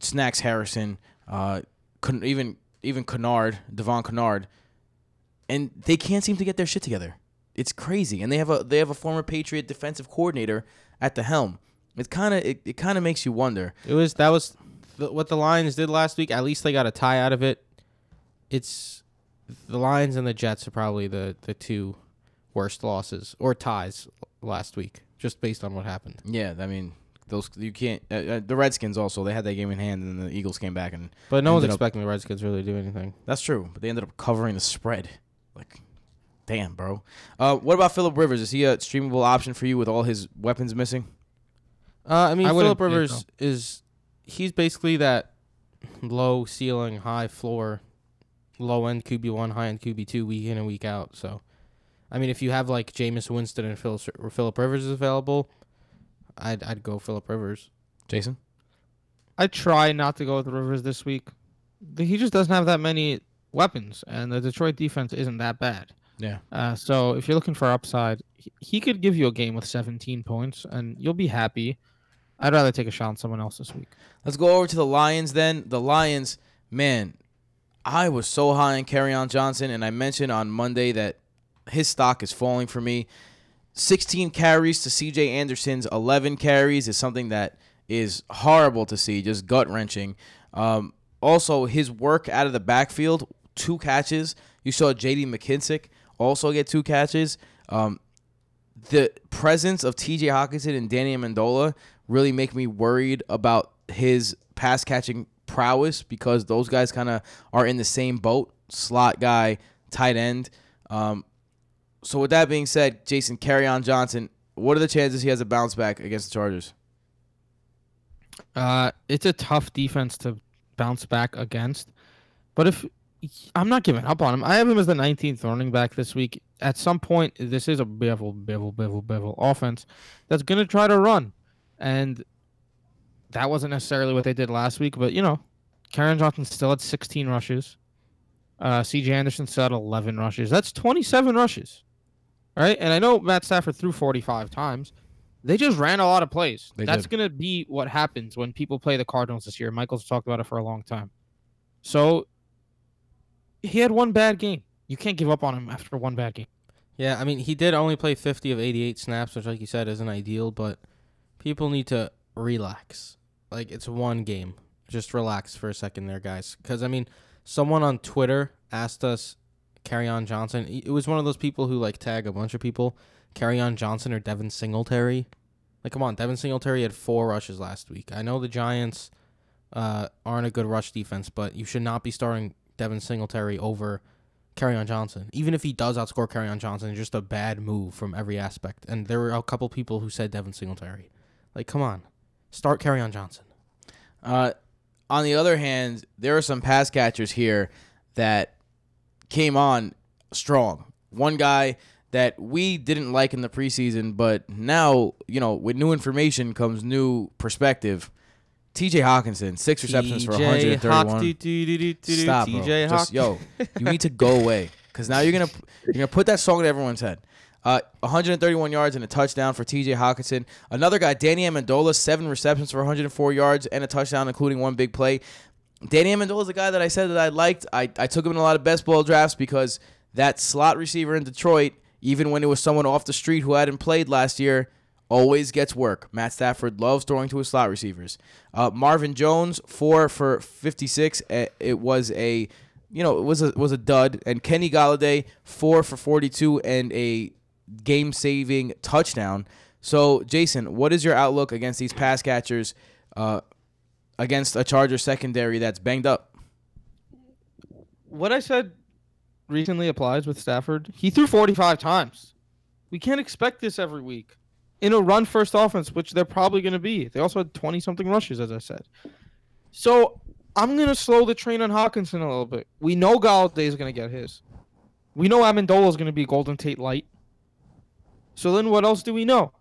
Speaker 1: Snacks Harrison, uh, even even Kennard, Devon Kennard, and they can't seem to get their shit together. It's crazy, and they have a they have a former Patriot defensive coordinator at the helm. It kind of it, it kind of makes you wonder.
Speaker 2: It was that was the, what the Lions did last week. At least they got a tie out of it. It's the Lions and the Jets are probably the the two worst losses or ties last week, just based on what happened.
Speaker 1: Yeah, I mean those you can't. Uh, uh, the Redskins also they had that game in hand, and the Eagles came back, and
Speaker 2: But no one's
Speaker 1: Ended up-
Speaker 2: expecting the Redskins really to do anything.
Speaker 1: that's true. But they ended up covering the spread. Like, damn, bro. Uh, what about Philip Rivers? Is he a streamable option for you with all his weapons missing?
Speaker 2: Uh, I mean,
Speaker 4: I
Speaker 2: Philip Rivers
Speaker 4: so.
Speaker 2: is he's basically that low ceiling, high floor, low end QB one, high end QB two, week in and week out. So, I mean, if you have like Jameis Winston and Phil, Philip Rivers is available, I'd I'd go Philip Rivers.
Speaker 1: Jason.
Speaker 4: I try not to go with Rivers this week. He just doesn't have that many weapons, and the Detroit defense isn't that bad.
Speaker 1: Yeah.
Speaker 4: Uh, so if you're looking for upside, he- he could give you a game with 17 points, and you'll be happy. I'd rather take a shot on someone else this week.
Speaker 1: Let's go over to the Lions then. The Lions, man, I was so high on on Johnson, and I mentioned on Monday that his stock is falling for me. 16 carries to CJ Anderson's 11 carries is something that is horrible to see, just gut wrenching. Um, also, his work out of the backfield, two catches. You saw JD McKissic also get two catches. Um, the presence of TJ Hockenson and Danny Amendola really make me worried about his pass catching prowess because those guys kind of are in the same boat slot guy, tight end. Um, so, with that being said, Jason, Kerryon Johnson. What are the chances he has a bounce back against the Chargers?
Speaker 4: Uh, it's a tough defense to bounce back against, but if I'm not giving up on him, I have him as the 19th running back this week. At some point, this is a Bevell, Bevell, Bevell, Bevell offense that's gonna try to run, and that wasn't necessarily what they did last week. But you know, Kerryon Johnson still had 16 rushes. Uh, C.J. Anderson still had 11 rushes. That's 27 rushes, right? And I know Matt Stafford threw 45 times. They just ran a lot of plays.
Speaker 1: They
Speaker 4: That's going to be what happens when people play the Cardinals this year. Michael's talked about it for a long time. So he had one bad game. You can't give up on him after one bad game.
Speaker 2: Yeah, I mean, he did only play 50 of 88 snaps, which, like you said, isn't ideal, but people need to relax. Like, it's one game. Just relax for a second there, guys. Because, I mean, someone on Twitter asked us, Kerryon Johnson. It was one of those people who, like, tag a bunch of people, Kerryon Johnson or Devin Singletary. Like, come on, Devin Singletary had four rushes last week. I know the Giants uh, aren't a good rush defense, but you should not be starting Devin Singletary over on Johnson. Even if he does outscore on Johnson, it's just a bad move from every aspect. And there were a couple people who said Devin Singletary. Like, come on. Start on Johnson.
Speaker 1: Uh, on the other hand, there are some pass catchers here that came on strong. One guy that we didn't like in the preseason, but now, you know, with new information comes new perspective. TJ Hockenson, six receptions for 131. Stop, bro.
Speaker 2: TJ
Speaker 1: Just,
Speaker 2: Hawk.
Speaker 1: yo, you need to go (laughs) away because now you're gonna you're gonna put that song in everyone's head. Uh, 131 yards and a touchdown for T.J. Hockenson. Another guy, Danny Amendola, seven receptions for 104 yards and a touchdown, including one big play. Danny Amendola is a guy that I said that I liked. I, I took him in a lot of best ball drafts because that slot receiver in Detroit, even when it was someone off the street who hadn't played last year, always gets work. Matt Stafford loves throwing to his slot receivers. Uh, Marvin Jones, four for 56. Uh, It was a, you know, it was a was a dud. And Kenny Golladay, four for 42 and a game-saving touchdown. So, Jason, what is your outlook against these pass catchers uh, against a Charger secondary that's banged up?
Speaker 4: What I said recently applies with Stafford. He threw 45 times. We can't expect this every week. In a run first offense, which they're probably going to be. They also had 20 something rushes, as I said. So I'm going to slow the train on Hockenson a little bit. We know Golladay is going to get his. We know Amendola is going to be Golden Tate light. So then what else do we know?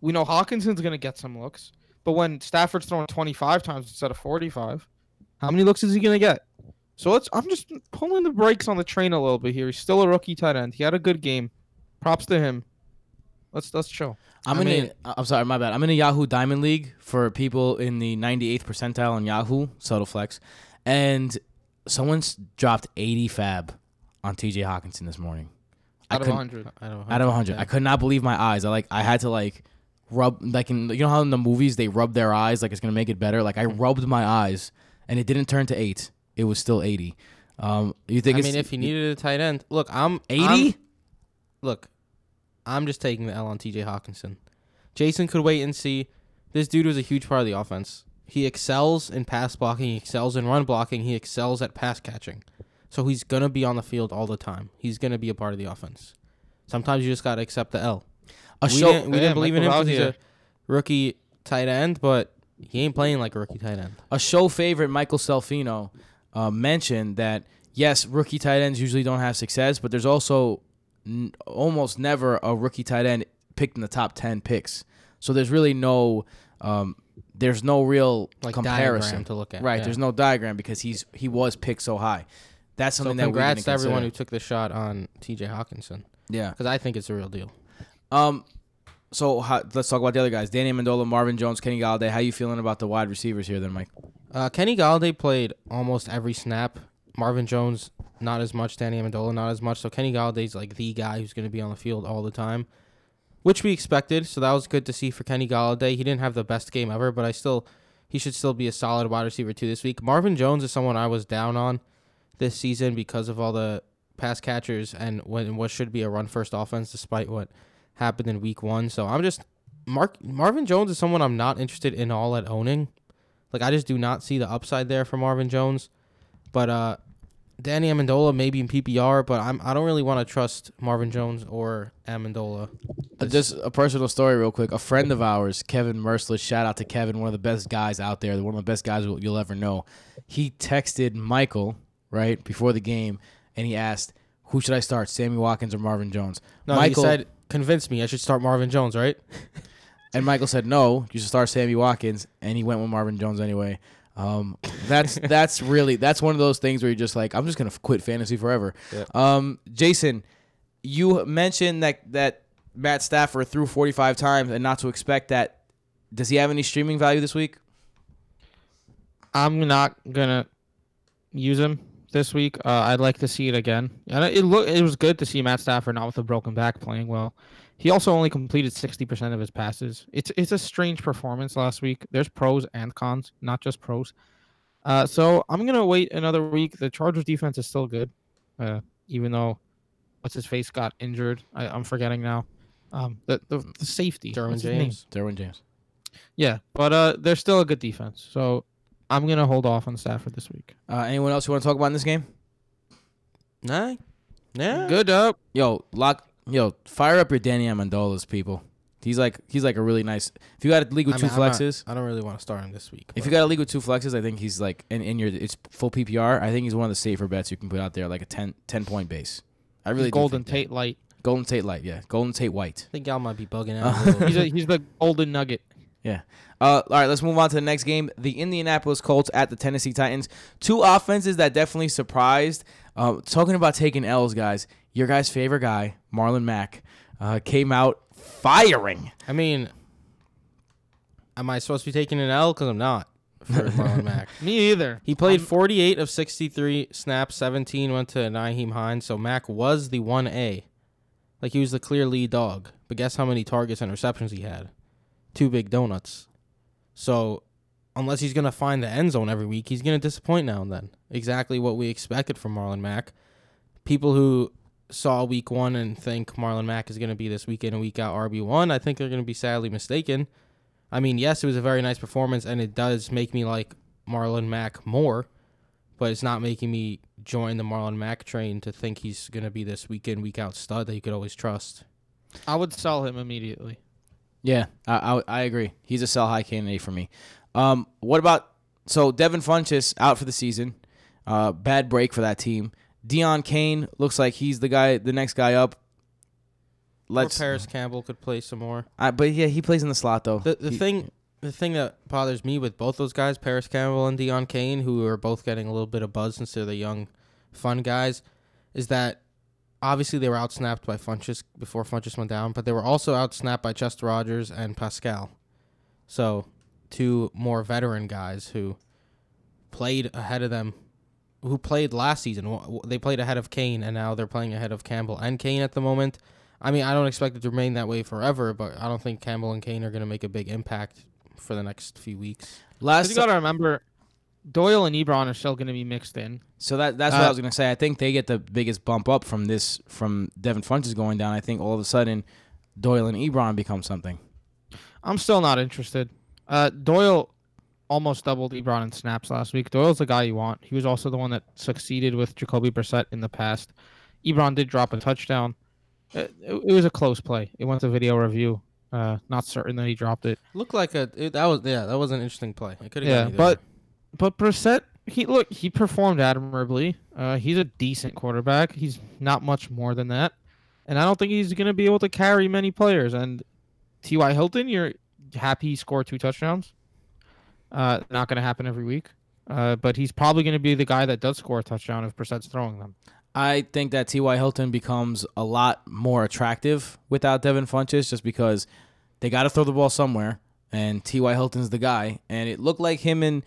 Speaker 4: We know Hockenson's going to get some looks. But when Stafford's throwing 25 times instead of 45, how many looks is he going to get? So let's. I'm just pulling the brakes on the train a little bit here. He's still a rookie tight end. He had a good game. Props to him. Let's let's chill.
Speaker 1: I'm
Speaker 2: I
Speaker 1: in.
Speaker 2: mean-
Speaker 1: a, I'm sorry, my bad. I'm in a Yahoo Diamond League for people in the 98th percentile on Yahoo Subtle Flex, and someone's dropped 80 FAAB on T.J. Hockenson this morning. I
Speaker 4: Out of
Speaker 1: couldn't-
Speaker 4: 100.
Speaker 2: I don't.
Speaker 1: out of 100. I could not believe my eyes. I like. I had to like rub like in you know how in the movies they rub their eyes like it's gonna make it better. Like I rubbed my eyes and it didn't turn to eight. It was still 80. Um, you think
Speaker 2: I
Speaker 1: it's
Speaker 2: mean, if he needed a tight end, look, I'm
Speaker 1: 80?
Speaker 2: Look, I'm just taking the L on T.J. Hockenson. Jason could wait and see. This dude was a huge part of the offense. He excels in pass blocking. He excels in run blocking. He excels at pass catching. So he's gonna be on the field all the time. He's gonna be a part of the offense. Sometimes you just gotta accept the L.
Speaker 1: a
Speaker 2: we
Speaker 1: show.
Speaker 2: didn't, we
Speaker 4: Yeah,
Speaker 2: didn't believe in him
Speaker 4: Michael
Speaker 2: because he's a rookie tight end, but he ain't playing like a rookie tight end.
Speaker 1: a show favorite, Michael Selfino, uh, mentioned that yes, rookie tight ends usually don't have success, but there's also n- almost never a rookie tight end picked in the top ten picks. So there's really no, um, there's no real
Speaker 2: Like
Speaker 1: comparison
Speaker 2: to look at.
Speaker 1: Right,
Speaker 2: yeah.
Speaker 1: there's no diagram because he's he was picked so high. That's
Speaker 2: So
Speaker 1: something that
Speaker 2: congrats to everyone who took the shot on T.J. Hockenson
Speaker 1: yeah.
Speaker 2: because I think it's a real deal.
Speaker 1: Um, so how, let's talk about the other guys: Danny Amendola, Marvin Jones, Kenny Golladay. How you feeling about the wide receivers here, then, Mike?
Speaker 2: Uh, Kenny Golladay played almost every snap. Marvin Jones not as much. Danny Amendola not as much. So Kenny Golladay's like the guy who's going to be on the field all the time, which we expected. So that was good to see for Kenny Golladay. He didn't have the best game ever, but I still he should still be a solid wide receiver too this week. Marvin Jones is someone I was down on this season because of all the pass catchers and when what should be a run first offense despite what happened in week one. So I'm just Mark Marvin Jones is someone I'm not interested in all at owning. Like I just do not see the upside there for Marvin Jones. But uh Danny Amendola maybe in PPR, but I'm I don't really want to trust Marvin Jones or Amendola.
Speaker 1: Uh, Just a personal story, real quick. A friend of ours, Kevin Merciless, shout out to Kevin, one of the best guys out there, one of the best guys you'll ever know. He texted Michael right before the game, and he asked, "Who should I start, Sammy Watkins or Marvin Jones?"
Speaker 2: No,
Speaker 1: Michael
Speaker 2: he said convince me I should start Marvin Jones, right? (laughs)
Speaker 1: and Michael said, "No, you should start Sammy Watkins," and he went with Marvin Jones anyway. Um, that's (laughs) that's really that's one of those things where you're just like, I'm just gonna quit fantasy forever.
Speaker 2: Yeah.
Speaker 1: Um, Jason, you mentioned that that Matt Stafford threw 45 times and not to expect that. Does he have any streaming value this week?
Speaker 4: I'm not gonna use him this week. Uh, I'd like to see it again. And it look it was good to see Matt Stafford not with a broken back playing well. He also only completed 60% of his passes. It's it's a strange performance last week. There's pros and cons, not just pros. Uh, so I'm gonna wait another week. The Chargers defense is still good, uh, even though what's his face got injured. I, I'm forgetting now. Um, the the, the safety,
Speaker 2: Derwin
Speaker 4: what's his name?
Speaker 2: James.
Speaker 1: Derwin James.
Speaker 4: Yeah, but uh, they're still a good defense. So I'm gonna hold off on Stafford this week.
Speaker 1: Uh, anyone else you want to talk about in this game?
Speaker 2: Nah. Yeah.
Speaker 4: Good up.
Speaker 1: Yo, lock. Yo, fire up your Danny Amendolas, people. He's like he's like a really nice. If you got a league with
Speaker 2: I
Speaker 1: two
Speaker 2: I'm not-
Speaker 1: flexes,
Speaker 2: I don't really want to start him this week.
Speaker 1: If
Speaker 2: but-
Speaker 1: you got a league with two flexes, I think he's like in, in your it's full PPR. I think he's one of the safer bets you can put out there, like a 10, 10 point base. I really
Speaker 4: Golden
Speaker 1: think that.
Speaker 4: Tate light.
Speaker 1: Golden Tate light, yeah, Golden Tate white.
Speaker 2: I think y'all might be bugging out. a (laughs)
Speaker 4: He's a, he's the golden nugget.
Speaker 1: Yeah. Uh, all right, let's move on to the next game. The Indianapolis Colts at the Tennessee Titans. Two offenses that definitely surprised. Uh, talking about taking L's, guys. Your guys' favorite guy, Marlon Mack, uh, came out firing.
Speaker 2: I mean, am I supposed to be taking an L? Because I'm not for (laughs) Marlon Mack.
Speaker 4: Me either.
Speaker 2: He played 48 of 63 snaps, 17 went to Nyheim Hines. So Mack was the 1A. Like he was the clear lead dog. But guess how many targets and receptions he had? Two big donuts. So unless he's going to find the end zone every week, he's going to disappoint now and then. Exactly what we expected from Marlon Mack. People who saw week one and think Marlon Mack is going to be this week in and week out RB1, I think they're going to be sadly mistaken. I mean, yes, it was a very nice performance, and it does make me like Marlon Mack more, but it's not making me join the Marlon Mack train to think he's going to be this week in, week out stud that you could always trust.
Speaker 4: I would sell him immediately.
Speaker 1: Yeah, I, I, I agree. He's a sell high candidate for me. Um, what about so Devin Funchess out for the season? Uh, bad break for that team. Deon Cain looks like he's the guy, the next guy up. Let's,
Speaker 2: Parris Campbell could play some more.
Speaker 1: I, but yeah, he plays in the slot though.
Speaker 2: The the
Speaker 1: He-
Speaker 2: thing the thing that bothers me with both those guys, Parris Campbell and Deon Cain, who are both getting a little bit of buzz since they're the young, fun guys, is that obviously they were outsnapped by Funchess before Funchess went down, but they were also outsnapped by Chester Rogers and Pascal. So, two more veteran guys who played ahead of them, who played last season. They played ahead of Cain, and now they're playing ahead of Campbell and Cain at the moment. I mean, I don't expect it to remain that way forever, but I don't think Campbell and Cain are going to make a big impact for the next few weeks.
Speaker 1: Last
Speaker 4: you got to remember, Doyle and Ebron are still going to be mixed in.
Speaker 1: So that that's what I
Speaker 4: Uh,
Speaker 1: was gonna say. I think they get the biggest bump up from this from Devin Funchess going down. I think all of a sudden Doyle and Ebron become something.
Speaker 4: I'm still not interested. Uh, Doyle almost doubled Ebron in snaps last week. Doyle's the guy you want. He was also the one that succeeded with Jacoby Brissett in the past. Ebron did drop a touchdown. It, it, it was a close play. It went to video review. Uh, not certain that he dropped it.
Speaker 2: Looked like a it, that was yeah that was an interesting play. It could have
Speaker 4: Yeah, but
Speaker 2: way.
Speaker 4: But Brissett, he look he performed admirably. Uh, he's a decent quarterback. He's not much more than that, and I don't think he's gonna be able to carry many players. And T.Y. Hilton, you're happy he scored two touchdowns. Uh, not gonna happen every week. Uh, but he's probably gonna be the guy that does score a touchdown if Brissett's throwing them.
Speaker 1: I think that T.Y. Hilton becomes a lot more attractive without Devin Funchess just because they got to throw the ball somewhere, and T.Y. Hilton's the guy. And it looked like him and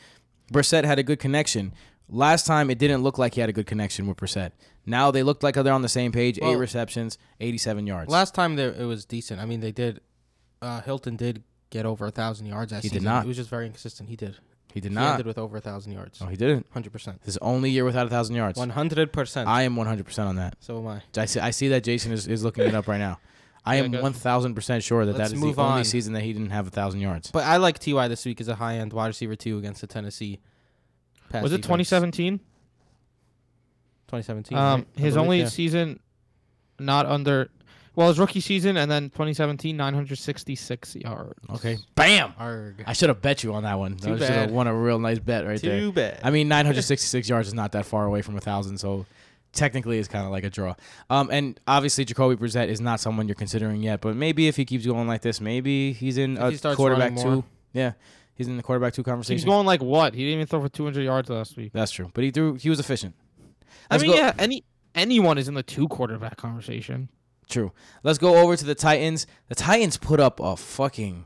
Speaker 1: Brissett had a good connection. Last time, it didn't look like he had a good connection with Brissett. Now they looked like they're on the same page. eight receptions, 87 yards.
Speaker 2: last time there it was decent. I mean they did. Uh, Hilton did get over a thousand yards. That
Speaker 1: He did not.
Speaker 2: It was just very inconsistent. He did.
Speaker 1: he did
Speaker 2: He
Speaker 1: not.
Speaker 2: He ended with over a thousand yards.
Speaker 1: Oh, he didn't.
Speaker 2: Hundred percent.
Speaker 1: His only year without a thousand yards.
Speaker 2: One hundred percent.
Speaker 1: I am 100% on that.
Speaker 2: So am I.
Speaker 1: I see, I see that Jason is, is looking it up right now. (laughs) I am 1000% sure that
Speaker 2: Let's
Speaker 1: that is the only
Speaker 2: on.
Speaker 1: season that he didn't have a thousand yards.
Speaker 2: But I like Ty this week as a high end wide receiver two against the Tennessee. Pass
Speaker 4: Was it
Speaker 2: defense.
Speaker 4: 2017?
Speaker 2: 2017.
Speaker 4: Um,
Speaker 2: right? I
Speaker 4: his
Speaker 2: believe,
Speaker 4: only
Speaker 2: yeah.
Speaker 4: season, not under, well, his rookie season, and then 2017, 966 yards.
Speaker 1: Okay. Bam!
Speaker 2: Arg.
Speaker 1: I should have bet you on that one.
Speaker 2: Too
Speaker 1: I should have
Speaker 2: bad.
Speaker 1: won a real nice bet right there.
Speaker 2: Too bad.
Speaker 1: I mean, 966 yards is not that far away from a thousand, so technically is kind of like a draw. Um, and obviously Jacoby Brissett is not someone you're considering yet, but maybe if he keeps going like this, maybe he's in
Speaker 2: If
Speaker 1: a
Speaker 2: he
Speaker 1: quarterback two. Yeah, he's in the quarterback two conversation.
Speaker 4: He's going like what? He didn't even throw for 200 yards last week.
Speaker 1: That's true, but he threw. He was efficient.
Speaker 4: I
Speaker 1: Let's
Speaker 4: mean,
Speaker 1: go-
Speaker 4: yeah, any anyone is in the two quarterback conversation.
Speaker 1: True. Let's go over to the Titans. The Titans put up a fucking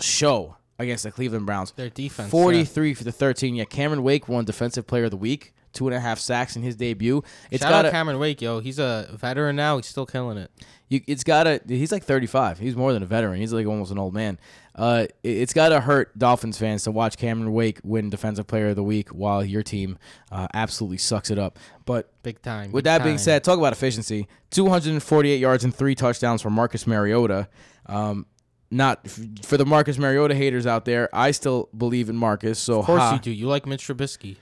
Speaker 1: show against the Cleveland Browns.
Speaker 2: Their defense.
Speaker 1: 43 for the 13. Yeah, Cameron Wake won Defensive Player of the Week. Two and a half sacks in his debut.
Speaker 2: It's Shout
Speaker 1: got
Speaker 2: out Cameron Wake, yo. He's a veteran now. He's still killing it.
Speaker 1: you, it's got a. He's like 35. He's more than a veteran. He's like almost an old man. Uh, it, it's got to hurt Dolphins fans to watch Cameron Wake win Defensive Player of the Week while your team uh, absolutely sucks it up. But
Speaker 2: Big time.
Speaker 1: With
Speaker 2: big
Speaker 1: that being said, talk about efficiency. 248 yards and three touchdowns for Marcus Mariota. Um, not f- for the Marcus Mariota haters out there. I still believe in Marcus. So
Speaker 2: of course
Speaker 1: ha.
Speaker 2: you do. You like Mitch Trubisky.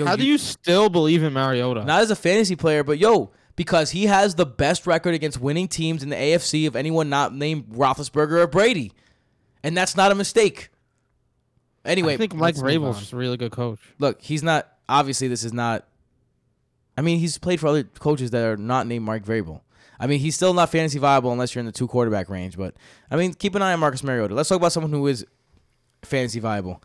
Speaker 1: Yo,
Speaker 4: How do you still believe in Mariota?
Speaker 1: Not as a fantasy player, but yo, because he has the best record against winning teams in the AFC of anyone not named Roethlisberger or Brady, and that's not a mistake. Anyway,
Speaker 4: I think Mike
Speaker 2: let's
Speaker 4: Vrabel's just a really good coach.
Speaker 1: look, he's not. Obviously, this is not. I mean, he's played for other coaches that are not named Mike Vrabel. I mean, he's still not fantasy viable unless you're in the two quarterback range. But I mean, keep an eye on Marcus Mariota. Let's talk about someone who is fantasy viable.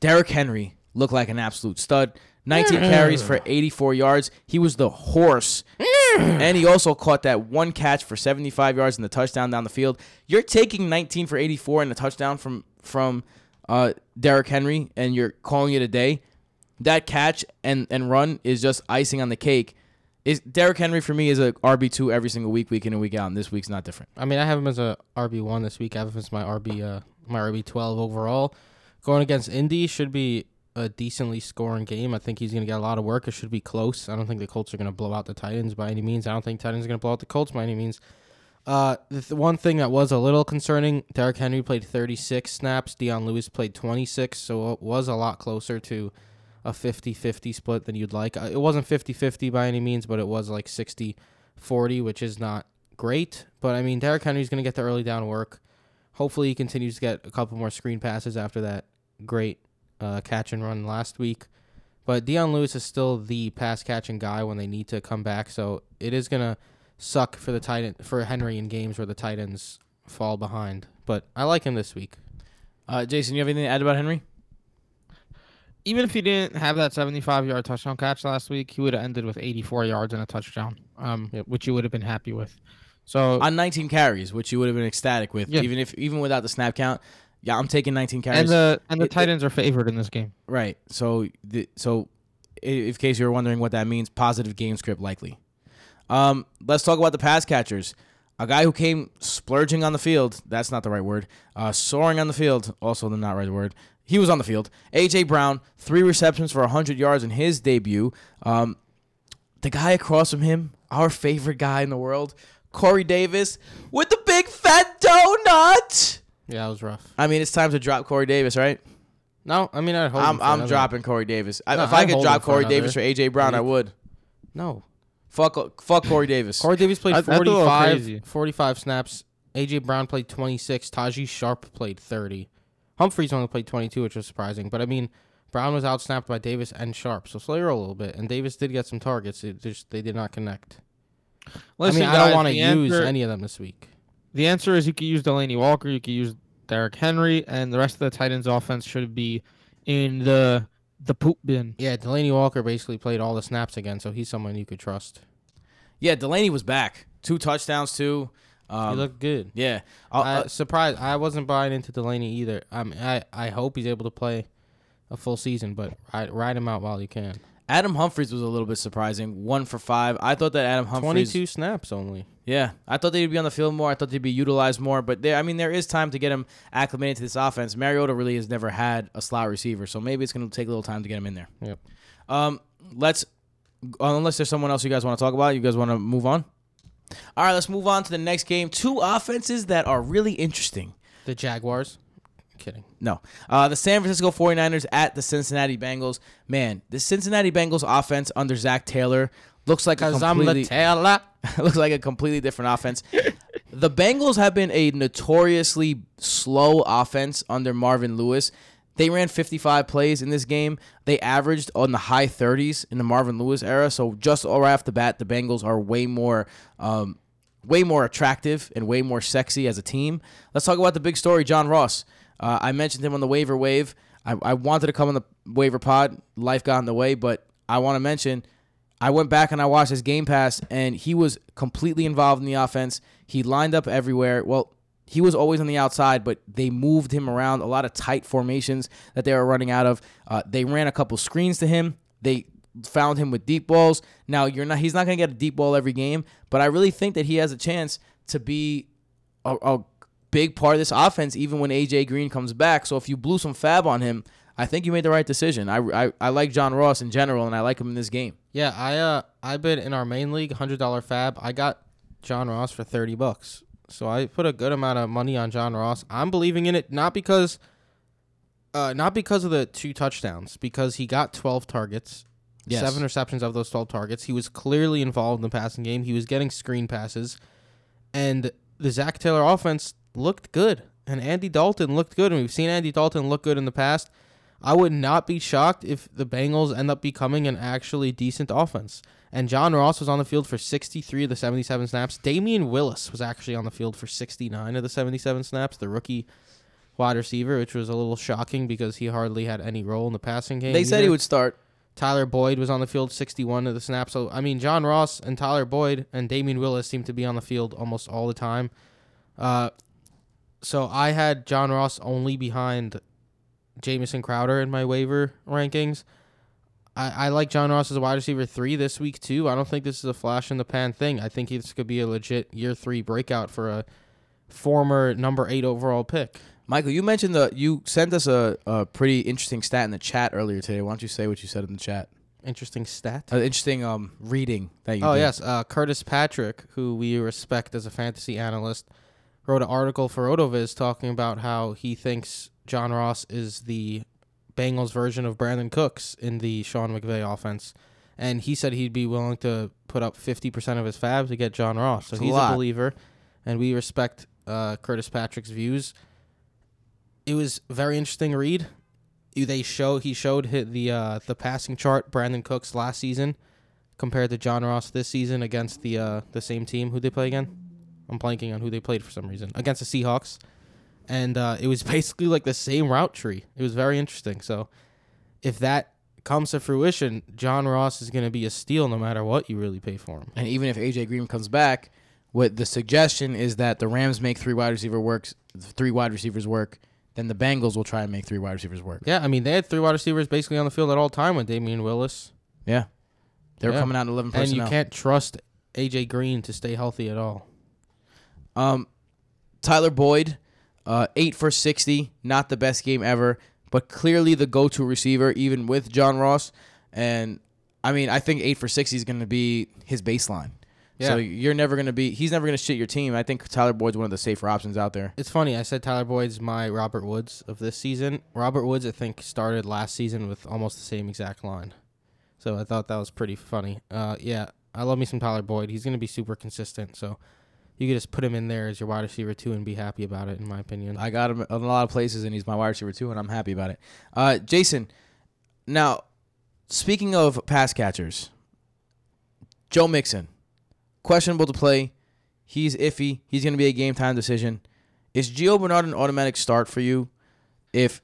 Speaker 1: Derrick Henry looked like an absolute stud. 19 carries for 84 yards. He was the horse. and he also caught that one catch for 75 yards and the touchdown down the field. You're taking 19 for 84 and a touchdown from from uh, Derrick Henry, and you're calling it a day. That catch and, and run is just icing on the cake. Is Derrick Henry for me is a RB two every single week, week in and week out, and this week's not different.
Speaker 2: I mean, I have him as a RB one this week. I have him as my RB uh my RB twelve overall. Going against Indy should be a decently scoring game. I think he's gonna get a lot of work. It should be close. I don't think the Colts are gonna blow out the Titans by any means. I don't think Titans are gonna blow out the Colts by any means. Uh, the th- one thing that was a little concerning: Derrick Henry played 36 snaps. Dion Lewis played 26, so it was a lot closer to a 50-50 split than you'd like. Uh, It wasn't 50-50 by any means, but it was like 60-40, which is not great. But I mean, Derrick Henry's going to get the early down work. Hopefully, he continues to get a couple more screen passes after that great uh, catch and run last week. But Dion Lewis is still the pass catching guy when they need to come back. So it is gonna suck for the Titan for Henry in games where the Titans fall behind. But I like him this week.
Speaker 1: Uh, Jason, you have anything to add about Henry?
Speaker 4: Even if he didn't have that 75 yard touchdown catch last week, he would have ended with 84 yards and a touchdown, um,
Speaker 2: Yep.
Speaker 4: which you would have been happy with. So
Speaker 1: On 19 carries, which you would have been ecstatic with,
Speaker 4: Yeah.
Speaker 1: even if even without the snap count. Yeah, I'm taking 19 carries.
Speaker 4: and the and the
Speaker 1: It-
Speaker 4: are favored in this game.
Speaker 1: Right. So, the, so, in case you were wondering what that means, positive game script likely. Um, let's talk about the pass catchers. A guy who came splurging on the field. That's not the right word. Uh, soaring on the field. Also, the not right word. He was on the field. AJ Brown, three receptions for 100 yards in his debut. Um, the guy across from him, our favorite guy in the world, Corey Davis, with the big fat donut.
Speaker 2: Yeah, it was rough.
Speaker 1: I mean, it's time to drop Corey Davis, right?
Speaker 2: No, I mean I'd hold. him
Speaker 1: I'm,
Speaker 2: for
Speaker 1: I'm
Speaker 2: another-
Speaker 1: dropping Corey Davis. I,
Speaker 2: No,
Speaker 1: if I
Speaker 2: I'd
Speaker 1: could
Speaker 2: hold
Speaker 1: drop
Speaker 2: for
Speaker 1: Corey
Speaker 2: another
Speaker 1: Davis for AJ Brown, I
Speaker 2: week.
Speaker 1: would.
Speaker 2: No,
Speaker 1: Fuck, fuck Corey Davis.
Speaker 2: Corey Davis played
Speaker 4: That- that's a little
Speaker 2: 45,
Speaker 4: crazy.
Speaker 2: 45 snaps. AJ Brown played 26. Tajaé Sharpe played 30. Humphries only played 22, which was surprising. But I mean, Brown was outsnapped by Davis and Sharpe, so Slayer a little bit. And Davis did get some targets. It just they did not connect.
Speaker 4: Listen,
Speaker 2: I mean, I don't want to
Speaker 4: the
Speaker 2: use
Speaker 4: answer-
Speaker 2: any of them this week.
Speaker 4: The answer is you could use Delanie Walker, you could use Derrick Henry, and the rest of the Titans' offense should be in the the poop bin.
Speaker 2: Yeah, Delanie Walker basically played all the snaps again, so he's someone you could trust.
Speaker 1: Yeah, Delanie was back. Two touchdowns too. Um,
Speaker 2: he looked good.
Speaker 1: yeah. I'll-
Speaker 2: I
Speaker 1: uh,
Speaker 2: surprised. I wasn't buying into Delanie either. I mean, I I hope he's able to play a full season, but ride, ride him out while you can.
Speaker 1: Adam Humphries was a little bit surprising. One for five. I thought that Adam Humphries.
Speaker 2: Twenty-two snaps only.
Speaker 1: Yeah, I thought they'd be on the field more. I thought they'd be utilized more. But there, I mean, there is time to get him acclimated to this offense. Mariota really has never had a slot receiver, so maybe it's going to take a little time to get him in there.
Speaker 2: Yep.
Speaker 1: Um, let's unless there's someone else you guys want to talk about, you guys want to move on. All right, let's move on to the next game. Two offenses that are really interesting.
Speaker 2: The Jaguars. Kidding.
Speaker 1: No. Uh, the San Francisco 49ers at the Cincinnati Bengals. Man, the Cincinnati Bengals offense under Zac Taylor looks like a completely
Speaker 2: Taylor. (laughs) (laughs)
Speaker 1: looks like a completely different offense. the Bengals have been a notoriously slow offense under Marvin Lewis. They ran 55 plays in this game. They averaged on the high 30s in the Marvin Lewis era. So just right off the bat, the Bengals are way more, um, way more attractive and way more sexy as a team. Let's talk about the big story, John Ross. Uh, I mentioned him on the waiver wave. I, I wanted to come on the waiver pod. Life got in the way, but I want to mention I went back and I watched his game pass, and he was completely involved in the offense. He lined up everywhere. Well, he was always on the outside, but they moved him around a lot of tight formations that they were running out of. Uh, they ran a couple screens to him. They found him with deep balls. Now you're not. He's not going to get a deep ball every game, but I really think that he has a chance to be a, a big part of this offense, even when AJ Green comes back. So if you blew some FAAB on him, I think you made the right decision. I, I, I like John Ross in general, and I like him in this game.
Speaker 2: Yeah, I uh I bid in our main league hundred dollar FAAB. I got John Ross for thirty bucks. So I put a good amount of money on John Ross. I'm believing in it not because uh not because of the two touchdowns, because he got twelve targets.
Speaker 1: Yes.
Speaker 2: Seven receptions of those twelve targets. He was clearly involved in the passing game. He was getting screen passes. And the Zac Taylor offense looked good. And Andy Dalton looked good. And we've seen Andy Dalton look good in the past. I would not be shocked if the Bengals end up becoming an actually decent offense. And John Ross was on the field for 63 of the 77 snaps. Damion Willis was actually on the field for 69 of the 77 snaps, the rookie wide receiver, which was a little shocking because he hardly had any role in the passing game.
Speaker 1: They said he would start.
Speaker 2: Tyler Boyd was on the field 61 of the snaps. So, I mean, John Ross and Tyler Boyd and Damion Willis seem to be on the field almost all the time. Uh, so I had John Ross only behind Jamison Crowder in my waiver rankings. I, I like John Ross as a wide receiver three this week too. I don't think this is a flash in the pan thing. I think this could be a legit year three breakout for a former number eight overall pick.
Speaker 1: Michael, you mentioned the you sent us a, a pretty interesting stat in the chat earlier today. Why don't you say what you said in the chat?
Speaker 2: Interesting stat.
Speaker 1: An interesting um reading that you.
Speaker 2: Oh
Speaker 1: did.
Speaker 2: yes, uh, Curtis Patrick, who we respect as a fantasy analyst, wrote an article for Rotoviz talking about how he thinks John Ross is the Bengals version of Brandin Cooks in the Sean McVay offense, and he said he'd be willing to put up fifty percent of his FAAB to get John Ross. So
Speaker 1: That's
Speaker 2: he's a,
Speaker 1: lot.
Speaker 2: believer, and we respect uh, Curtis Patrick's views. It was very interesting read. They show he showed the uh, the passing chart Brandin Cooks last season compared to John Ross this season against the uh, the same team. Who they play again? I'm blanking on who they played for some reason against the Seahawks. and uh, it was (laughs) basically like the same route tree. It was very interesting. So if that comes to fruition, John Ross is going to be a steal no matter what you really pay for him.
Speaker 1: And even if AJ Green comes back, what the suggestion is that the Rams make three wide receiver works, three wide receivers work. Then the Bengals will try and make three wide receivers work.
Speaker 2: Yeah, I mean they had three wide receivers basically on the field at all time with Damion Willis,
Speaker 1: Yeah, they're
Speaker 2: Yeah.
Speaker 1: coming out in eleven
Speaker 2: and you can't trust AJ Green to stay healthy at all.
Speaker 1: Um, Tyler Boyd, uh, eight for sixty, not the best game ever, but clearly the go-to receiver, even with John Ross. And I mean, I think eight for sixty is going to be his baseline.
Speaker 2: Yeah.
Speaker 1: So you're never going to be. He's never going to shit your team. I think Tyler Boyd's one of the safer options out there.
Speaker 2: It's funny. I said Tyler Boyd's my Robert Woods of this season. Robert Woods, I think, started last season with almost the same exact line. So I thought that was pretty funny. Uh, yeah, I love me some Tyler Boyd. He's going to be super consistent. So you could just put him in there as your wide receiver too and be happy about it, in my opinion.
Speaker 1: I got him in a lot of places, and he's my wide receiver too, and I'm happy about it. Uh, Jason, now speaking of pass catchers, Joe Mixon, questionable to play. He's iffy. He's going to be a game time decision. Is Gio Bernard an automatic start for you if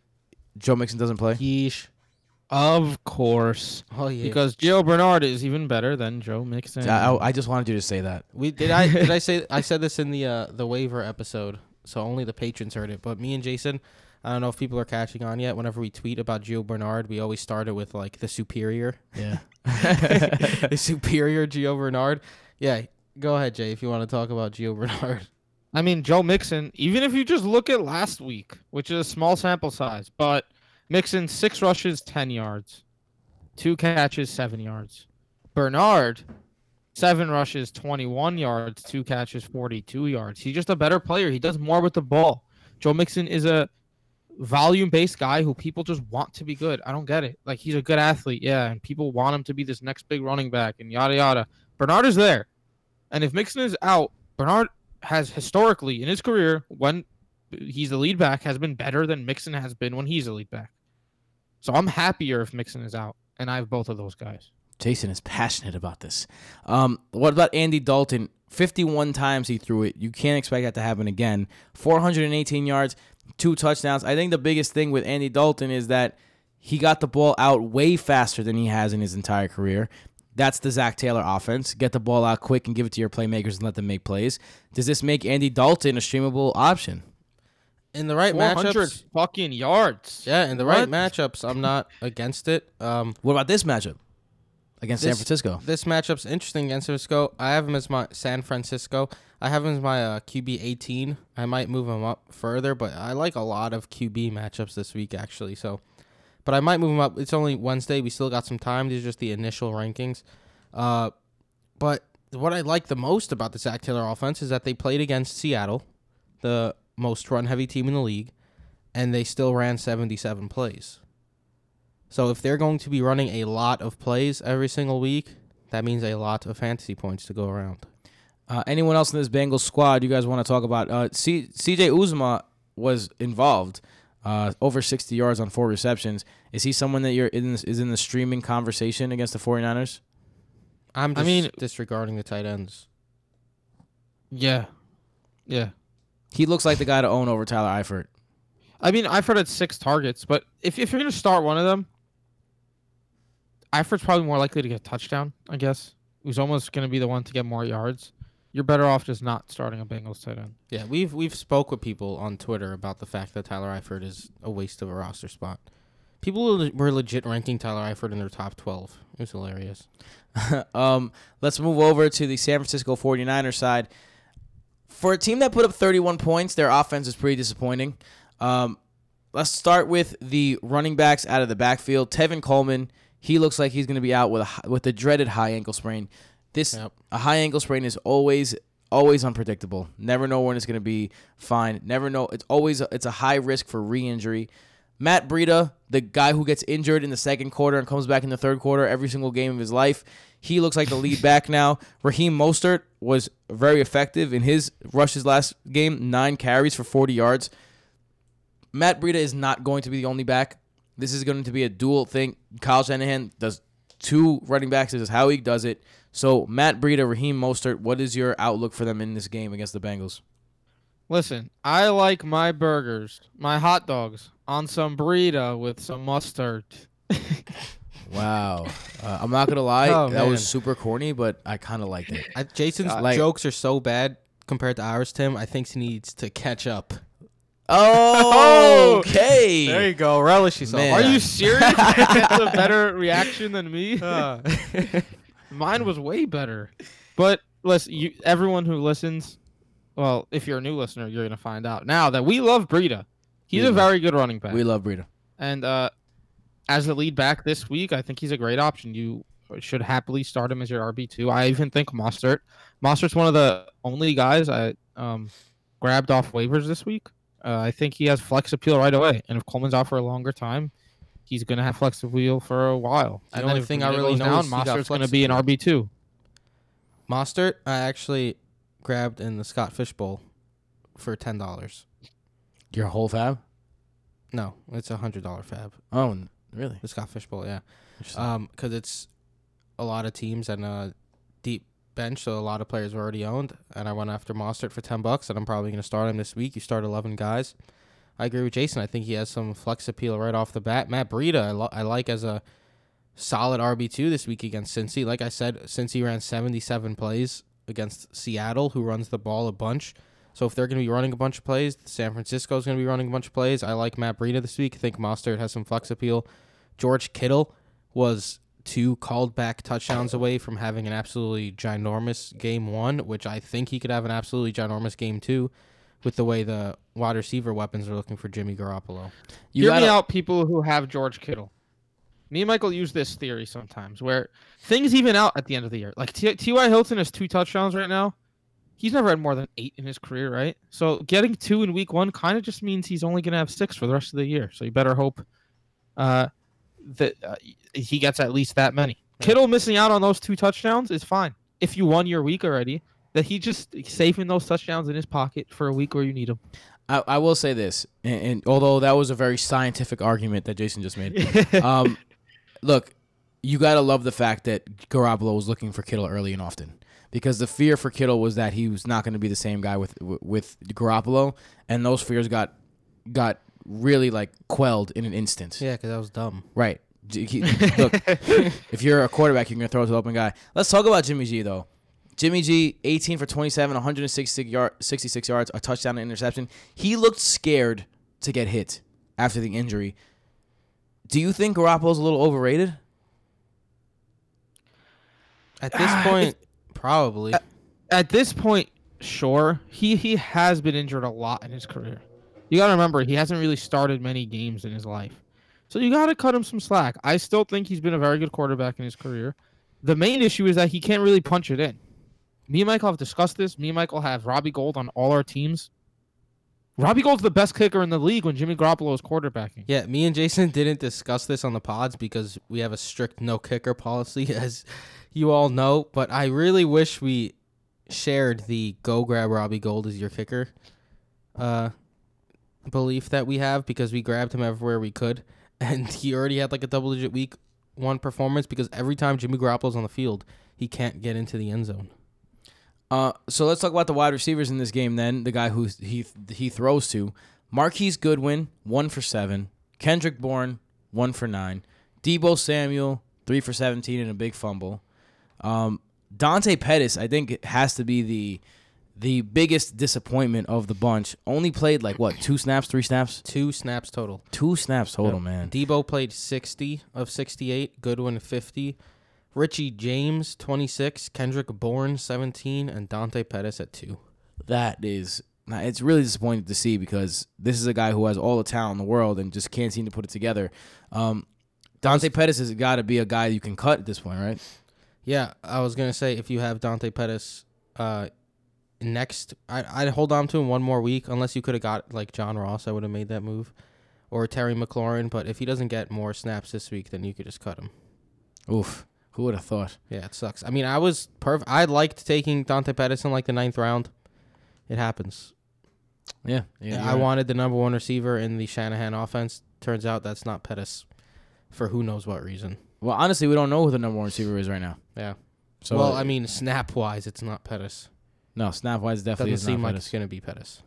Speaker 1: Joe Mixon doesn't play?
Speaker 2: Yeesh.
Speaker 4: Of course.
Speaker 2: Oh yeah.
Speaker 4: Because Gio Bernard is even better than Joe Mixon.
Speaker 1: I, I- I just wanted you to say that.
Speaker 2: we did I did I say I said this in the uh, the waiver episode, so only the patrons heard it. But me and Jason, I don't know if people are catching on yet. Whenever we tweet about Gio Bernard, we always start it with like the superior.
Speaker 1: Yeah. (laughs) (laughs)
Speaker 2: the superior Gio Bernard. Yeah, go ahead, Jay, if you want to talk about Gio Bernard.
Speaker 4: I mean, Joe Mixon, even if you just look at last week, which is a small sample size, but Mixon, six rushes, 10 yards, two catches, seven yards. Bernard, seven rushes, 21 yards, two catches, 42 yards. He's just a better player. He does more with the ball. Joe Mixon is a volume based guy who people just want to be good. I don't get it. Like, he's a good athlete, yeah, and people want him to be this next big running back and yada yada. Bernard is there. And if Mixon is out, Bernard has historically in his career when he's the lead back has been better than Mixon has been when he's the lead back. So I'm happier if Mixon is out, and I have both of those guys.
Speaker 1: Jason is passionate about this. Um, what about Andy Dalton? 51 times he threw it. You can't expect that to happen again. 418 yards, two touchdowns. I think the biggest thing with Andy Dalton is that he got the ball out way faster than he has in his entire career. That's the Zac Taylor offense. Get the ball out quick and give it to your playmakers and let them make plays. Does this make Andy Dalton a streamable option?
Speaker 2: In the right
Speaker 4: 400
Speaker 2: matchups,
Speaker 4: fucking yards.
Speaker 2: yeah, in the right
Speaker 4: What?
Speaker 2: matchups, I'm not against it. Um,
Speaker 1: What about this matchup against San
Speaker 2: This-
Speaker 1: Francisco?
Speaker 2: this matchup's interesting against San Francisco. I have him as my San Francisco. I have him as my uh, QB 18. I might move him up further, but I like a lot of QB matchups this week actually. So, but I might move him up. It's only Wednesday. We still got some time. These are just the initial rankings. Uh, but what I like the most about the Zac Taylor offense is that they played against Seattle, the most run-heavy team in the league, and they still ran 77 plays. So if they're going to be running a lot of plays every single week, that means a lot of fantasy points to go around.
Speaker 1: Uh, anyone else in this Bengals squad you guys want to talk about? Uh, C- CJ Uzomah was involved, uh, over 60 yards on four receptions. Is he someone that you're in this, is in the streaming conversation against the 49ers?
Speaker 2: I'm
Speaker 4: I
Speaker 2: just
Speaker 4: mean-
Speaker 2: disregarding the tight ends.
Speaker 4: Yeah. Yeah.
Speaker 1: He looks like the guy to own over Tyler Eifert.
Speaker 4: I mean, Eifert had six targets, but if, if you're going to start one of them, Eifert's probably more likely to get a touchdown, I guess. Who's almost going to be the one to get more yards. You're better off just not starting a Bengals tight end.
Speaker 2: Yeah, we've we've spoke with people on Twitter about the fact that Tyler Eifert is a waste of a roster spot. People were- were legit ranking Tyler Eifert in their top 12. It was hilarious. (laughs)
Speaker 1: um, let's move over to the San Francisco 49ers side. For a team that put up 31 points, their offense is pretty disappointing. Um, let's start with the running backs out of the backfield. Tevin Coleman, he looks like he's going to be out with a, with the dreaded high ankle sprain. This
Speaker 2: Yep.
Speaker 1: a high ankle sprain is always always unpredictable. Never know when it's going to be fine. Never know. It's always a, it's a high risk for re-injury. Matt Breida, the guy who gets injured in the second quarter and comes back in the third quarter every single game of his life, he looks like the lead back now. Raheem Mostert was very effective in his rushes last game, nine carries for 40 yards. Matt Breida is not going to be the only back. This is going to be a dual thing. Kyle Shanahan does two running backs. This is how he does it. So Matt Breida, Raheem Mostert, what is your outlook for them in this game against the Bengals?
Speaker 4: Listen, I like my burgers, my hot dogs on some burrito with some mustard. (laughs)
Speaker 1: Wow. Uh, I'm not gonna lie,
Speaker 2: Oh,
Speaker 1: that was super corny, but I kind of liked it.
Speaker 2: I, Jason's
Speaker 1: Uh, like-
Speaker 2: jokes are so bad compared to ours, Tim. I think he needs to catch up.
Speaker 1: Oh, okay. (laughs)
Speaker 2: There you go. Relish yourself.
Speaker 1: Man.
Speaker 4: Are you serious? (laughs) That's a better reaction than me. (laughs)
Speaker 2: Uh,
Speaker 4: Mine was way better. But listen, you, everyone who listens, well, if you're a new listener, you're gonna find out now that we love Breida. He's
Speaker 1: We
Speaker 4: a
Speaker 1: love-
Speaker 4: very good running back.
Speaker 1: We love Burrito.
Speaker 4: And uh, as the lead back this week, I think he's a great option. You should happily start him as your RB two. I even think Mostert. Mostert's one of the only guys I um, grabbed off waivers this week. Uh, I think he has flex appeal right away. And if Coleman's out for a longer time, he's gonna have flex appeal for a while.
Speaker 2: The
Speaker 4: And
Speaker 2: only
Speaker 4: then
Speaker 2: thing I really
Speaker 4: goes
Speaker 2: know
Speaker 4: down,
Speaker 2: is
Speaker 4: Mostert's gonna be an. RB two.
Speaker 2: Mostert, I actually grabbed in the Scott Fish Bowl for ten dollars.
Speaker 1: Your whole FAAB?
Speaker 2: No, it's a hundred dollar FAAB.
Speaker 1: Oh, n- really?
Speaker 2: The Scott Fish Bowl, yeah. Um, because it's a lot of teams and a deep bench, so a lot of players were already owned. And I went after Mostert for ten bucks, and I'm probably going to start him this week. You start eleven guys. I agree with Jason. I think he has some flex appeal right off the bat. Matt Breida, I, lo- I like as a solid RB two this week against Cincy. Like I said, Cincy ran seventy seven plays against Seattle, who runs the ball a bunch. So if they're going to be running a bunch of plays, San Francisco is going to be running a bunch of plays. I like Matt Breida this week. I think Mostert has some flex appeal. George Kittle was two called back touchdowns away from having an absolutely ginormous game one, which I think he could have an absolutely ginormous game two with the way the wide receiver weapons are looking for Jimmy Garoppolo.
Speaker 1: you
Speaker 4: Hear
Speaker 1: gotta,
Speaker 4: me out, people who have George Kittle. Me and Michael use this theory sometimes, where things even out at the end of the year. Like T.Y. Hilton has two touchdowns right now. He's never had more than eight in his career, right? So getting two in week one kind of just means he's only going to have six for the rest of the year. So you better hope uh, that uh, he gets at least that many. Kittle missing out on those two touchdowns is fine. If you won your week already, that he just saving those touchdowns in his pocket for a week where you need them.
Speaker 1: I, I will say this, and, and although that was a very scientific argument that Jason just made, (laughs) um, look, you gotta love the fact that Garoppolo was looking for Kittle early and often, because the fear for Kittle was that he was not going to be the same guy with with Garoppolo, and those fears got got really like quelled in an instant.
Speaker 2: Yeah, because that was dumb.
Speaker 1: Right. He- look, (laughs) if you're a quarterback, you're gonna throw to the open guy. Let's talk about Jimmy G though. Jimmy G, 18 for 27, 166 yard, 66 yards, a touchdown, and interception. He looked scared to get hit after the injury. Do you think Garoppolo's a little overrated?
Speaker 2: At this point, (sighs) probably.
Speaker 4: at this point, sure. He he has been injured a lot in his career. You gotta remember he hasn't really started many games in his life. So you gotta cut him some slack. I still think he's been a very good quarterback in his career. The main issue is that he can't really punch it in. Me and Michael have discussed this. Me and Michael have Robbie Gould on all our teams. Robbie Gould's the best kicker in the league when Jimmy Garoppolo is quarterbacking.
Speaker 2: Yeah, me and Jason (laughs) didn't discuss this on the pods because we have a strict no kicker policy, (laughs) as you all know. But I really wish we shared the go grab Robbie Gould as your kicker uh, belief that we have because we grabbed him everywhere we could. (laughs) And he already had like a double digit week one performance because every time Jimmy Garoppolo's on the field, he can't get into the end zone.
Speaker 1: Uh, so let's talk about the wide receivers in this game. Then the guy who he he throws to, Marquise Goodwin, one for seven. Kendrick Bourne, one for nine. Deebo Samuel, three for seventeen and a big fumble. Um, Dante Pettis, I think, has to be the the biggest disappointment of the bunch. Only played like what two snaps, three snaps,
Speaker 2: Two snaps total.
Speaker 1: two snaps total,
Speaker 2: Yep.
Speaker 1: man.
Speaker 2: Debo played 60 of 68, Goodwin 50, Richie James 26, Kendrick Bourne 17, and Dante Pettis at 2.
Speaker 1: That is, it's really disappointing to see because this is a guy who has all the talent in the world and just can't seem to put it together. Um, Dante Pettis has got to be a guy you can cut at this point, right?
Speaker 2: Yeah, I was going to say if you have Dante Pettis uh, next, I, I'd hold on to him one more week unless you could have got like John Ross. I would have made that move. Or Terry McLaurin, but if he doesn't get more snaps this week, then you could just cut him.
Speaker 1: Oof, who would have thought?
Speaker 2: Yeah, it sucks. I mean, I was perfect. I liked taking Dante Pettis in like the ninth round. It happens.
Speaker 1: Yeah,
Speaker 2: Yeah. I wanted the number one receiver in the Shanahan offense. Turns out that's not Pettis, for who knows what reason.
Speaker 1: Well, honestly, we don't know who the number one receiver is right now.
Speaker 2: Yeah.
Speaker 1: So,
Speaker 2: well, I mean, snap wise, it's not Pettis.
Speaker 1: no, snap wise definitely
Speaker 2: Doesn't
Speaker 1: is
Speaker 2: seem like
Speaker 1: Pettis.
Speaker 2: it's gonna be Pettis.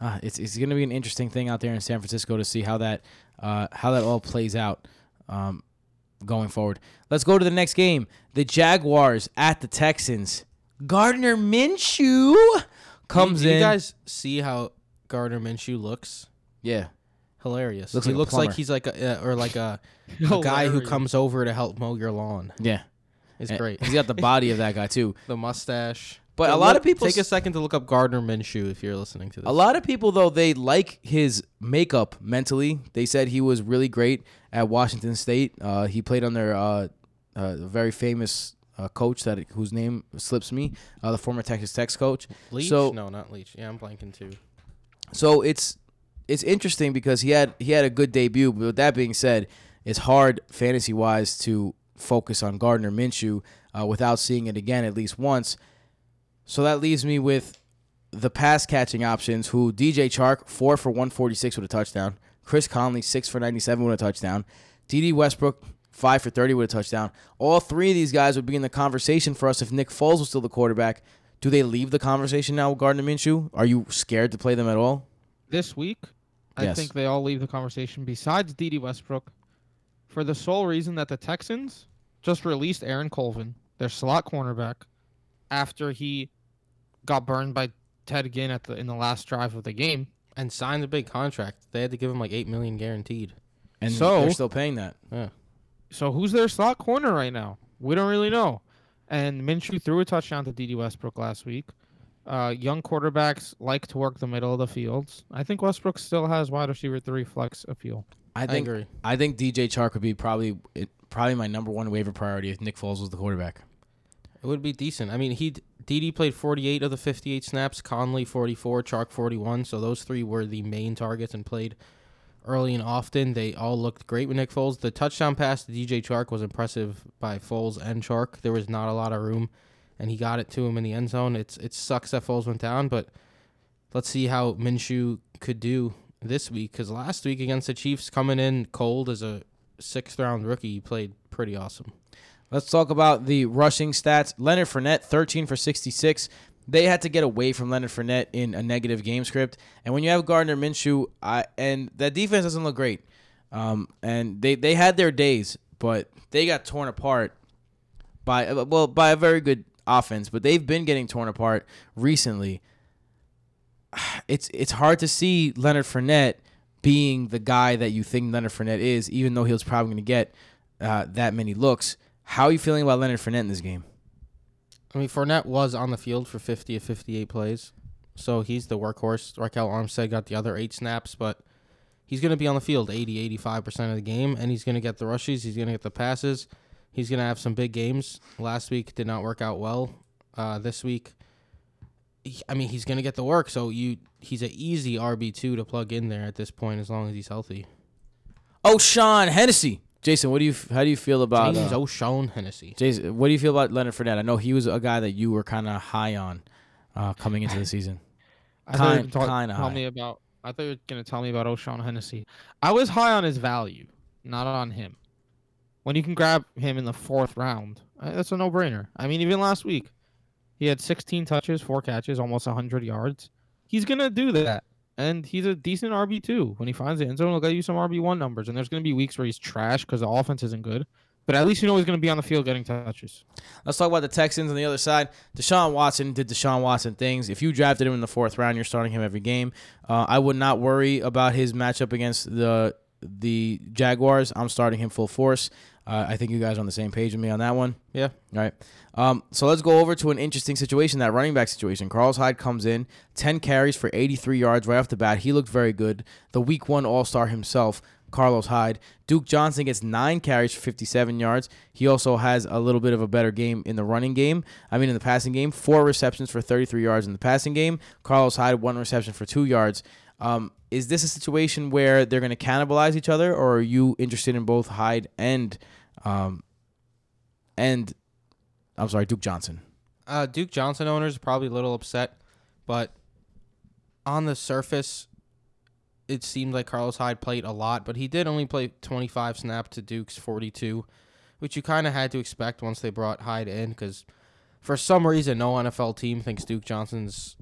Speaker 1: uh, it's it's going to be an interesting thing out there in San Francisco to see how that uh, how that all plays out um, going forward. Let's go to the next game. The Jaguars at the Texans. Gardner Minshew comes
Speaker 2: Do you
Speaker 1: in.
Speaker 2: guys see how Gardner Minshew looks?
Speaker 1: yeah,
Speaker 2: Hilarious.
Speaker 1: Looks
Speaker 2: he
Speaker 1: like a
Speaker 2: looks like he's like a uh, or like a, (laughs) a guy who comes over to help mow your lawn.
Speaker 1: yeah,
Speaker 2: It's
Speaker 1: And
Speaker 2: great.
Speaker 1: He's got the (laughs) body of that guy too.
Speaker 2: The mustache.
Speaker 1: But a lot of people
Speaker 2: take a second to look up Gardner Minshew if you're listening to this.
Speaker 1: A lot of people though they like his makeup mentally. They said he was really great at Washington State. Uh, he played under uh, a very famous uh, coach that whose name slips me, uh, the former Texas Tech coach.
Speaker 2: Leach?
Speaker 1: So
Speaker 2: no, not Leach. Yeah, I'm blanking too.
Speaker 1: so it's it's interesting because he had he had a good debut. But with that being said, it's hard fantasy wise to focus on Gardner Minshew uh, without seeing it again at least once. So that leaves me with the pass catching options. Who DJ Chark four for one forty six with a touchdown. Chris Conley six for ninety seven with a touchdown. Dede Westbrook five for thirty with a touchdown. All three of these guys would be in the conversation for us if Nick Foles was still the quarterback. Do they leave the conversation now with Gardner Minshew? Are you scared to play them at all?
Speaker 4: this week, I
Speaker 1: Yes.
Speaker 4: think they all leave the conversation besides Dede Westbrook for the sole reason that the Texans just released Aaron Colvin, their slot cornerback, after he got burned by Ted Ginn at the in the last drive of the game.
Speaker 2: And signed a big contract. They had to give him like eight million guaranteed.
Speaker 1: And
Speaker 4: So-
Speaker 1: they're still paying that.
Speaker 2: Yeah.
Speaker 4: So who's their slot corner right now? We don't really know. And Minshew threw a touchdown to Dede Westbrook last week. Uh, young quarterbacks like to work the middle of the fields. I think Westbrook still has wide receiver three flex appeal.
Speaker 1: I
Speaker 2: I,
Speaker 1: think
Speaker 2: agree.
Speaker 1: I think DJ Chark would be probably it, probably my number one waiver priority if Nick Foles was the quarterback.
Speaker 2: It would be decent. I mean, he Dede played 48 of the 58 snaps, Conley 44, Chark 41. So those three were the main targets and played early and often. They all looked great with Nick Foles. The touchdown pass to DJ Chark was impressive by Foles and Chark. There was not a lot of room, and he got it to him in the end zone. It's it sucks that Foles went down, but let's see how Minshew could do this week. Because last week against the Chiefs, coming in cold as a sixth round rookie, he played pretty awesome.
Speaker 1: Let's talk about the rushing stats. Leonard Fournette, 13 for 66. They had to get away from Leonard Fournette in a negative game script. And when you have Gardner Minshew, I, and that defense doesn't look great. Um, and they, they had their days, but they got torn apart by well by a very good offense. But they've been getting torn apart recently. It's it's hard to see Leonard Fournette being the guy that you think Leonard Fournette is, even though he was probably going to get uh, that many looks. How are you feeling about Leonard Fournette in this game?
Speaker 2: I mean, Fournette was on the field for 50 of 58 plays, so he's the workhorse. Ryquell Armstead got the other eight snaps, but he's going to be on the field 80, 85% of the game, and he's going to get the rushes. He's going to get the passes. He's going to have some big games. Last week did not work out well. Uh, this week, I mean, he's going to get the work, so you he's an easy RB2 to plug in there at this point as long as he's healthy.
Speaker 1: Oh, Sean Hennessy. Jason, what do you how do you feel about
Speaker 2: James
Speaker 1: uh,
Speaker 2: O'Shaughnessy.
Speaker 1: Jason? What do you feel about Leonard Fournette? I know he was a guy that you were kind of high on uh, coming into the season.
Speaker 4: I thought you were
Speaker 1: Kind-
Speaker 4: gonna talk-
Speaker 1: kinda
Speaker 4: tell
Speaker 1: high.
Speaker 4: me about. I thought you were gonna tell me about O'Shaughnessy. I was high on his value, not on him. When you can grab him in the fourth round, that's a no-brainer. I mean, even last week, he had 16 touches, four catches, almost 100 yards. He's gonna do that, and he's a decent RB two. When he finds the end zone, he'll get you some RB one numbers. And there's gonna be weeks where he's trash because the offense isn't good. But at least you know he's gonna be on the field getting touches.
Speaker 1: Let's talk about the Texans on the other side. Deshaun Watson did Deshaun Watson things. If you drafted him in the fourth round, you're starting him every game. Uh, I would not worry about his matchup against the the Jaguars. I'm starting him full force. Uh, I think you guys are on the same page with me on that one.
Speaker 2: Yeah.
Speaker 1: All right. Um, so let's go over to an interesting situation, that running back situation. Carlos Hyde comes in, 10 carries for 83 yards right off the bat. He looked very good. The week one All Star himself, Carlos Hyde. Duke Johnson gets nine carries for 57 yards. He also has a little bit of a better game in the running game. I mean, in the passing game, four receptions for 33 yards in the passing game. Carlos Hyde, one reception for two yards. Um, is this a situation where they're going to cannibalize each other, or are you interested in both Hyde and um, and I'm sorry, Duke Johnson?
Speaker 2: Uh, Duke Johnson owners are probably a little upset, but on the surface, it seemed like Carlos Hyde played a lot, but he did only play 25 snaps to Duke's 42, which you kind of had to expect once they brought Hyde in because for some reason no NFL team thinks Duke Johnson's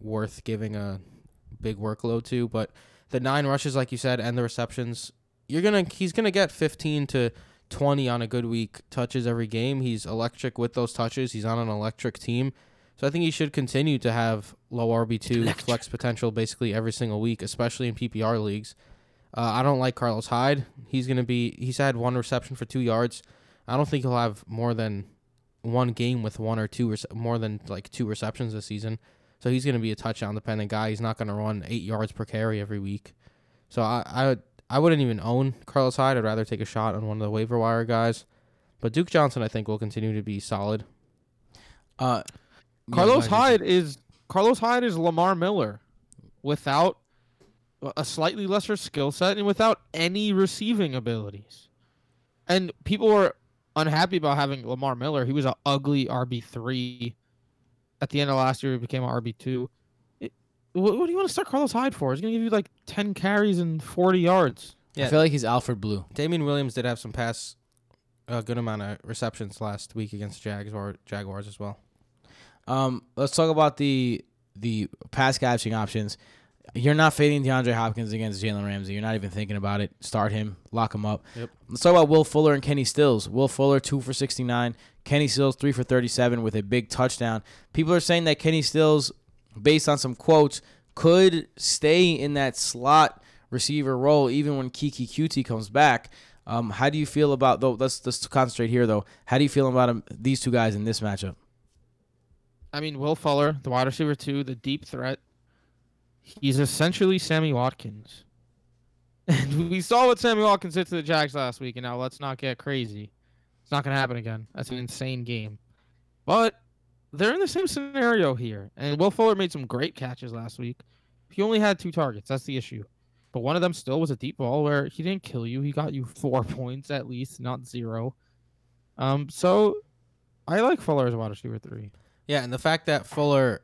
Speaker 2: worth giving a big workload to. But the nine rushes, like you said, and the receptions, you're gonna he's gonna get 15 to 20 on a good week touches every game. He's electric with those touches. He's on an electric team. So I think he should continue to have low RB2 flex potential basically every single week, especially in PPR leagues. Uh, I don't like Carlos Hyde. He's going to be, he's had one reception for two yards. I don't think he'll have more than one game with one or two, rece- more than like two receptions this season. So he's going to be a touchdown dependent guy. He's not going to run eight yards per carry every week. So I, I, would, I wouldn't even own Carlos Hyde. I'd rather take a shot on one of the waiver wire guys. But Duke Johnson, I think, will continue to be solid.
Speaker 1: Uh,
Speaker 4: Carlos
Speaker 1: go
Speaker 4: Hyde is Carlos Hyde is Lamar Miller without a slightly lesser skill set and without any receiving abilities. And people were unhappy about having Lamar Miller. He was an ugly RB three. At the end of last year, he became an RB two. What, what do you want to start Carlos Hyde for? He's gonna give you like ten carries and forty yards. Yeah.
Speaker 1: I feel like he's Alfred Blue.
Speaker 2: Damien Williams did have some pass, a good amount of receptions last week against Jags or Jaguars as well.
Speaker 1: Um, let's talk about the the pass catching options. You're not fading DeAndre Hopkins against Jalen Ramsey. You're not even thinking about it. Start him, lock him up.
Speaker 2: Yep.
Speaker 1: Let's talk about Will Fuller and Kenny Stills. Will Fuller two for 69. Kenny Stills three for 37 with a big touchdown. People are saying that Kenny Stills, based on some quotes, could stay in that slot receiver role even when Keke Coutee comes back. Um, how do you feel about though? Let's let's concentrate here though. How do you feel about him, these two guys in this matchup?
Speaker 4: I mean, Will Fuller, the wide receiver two, the deep threat. He's essentially Sammy Watkins. (laughs) And we saw what Sammy Watkins did to the Jags last week, and now let's not get crazy. It's not going to happen again. That's an insane game. But they're in the same scenario here. And Will Fuller made some great catches last week. He only had two targets. That's the issue. But one of them still was a deep ball where he didn't kill you. He got you (laughs) four points at least, not zero. Um, so I like Fuller as a wide receiver three.
Speaker 2: Yeah, and the fact that Fuller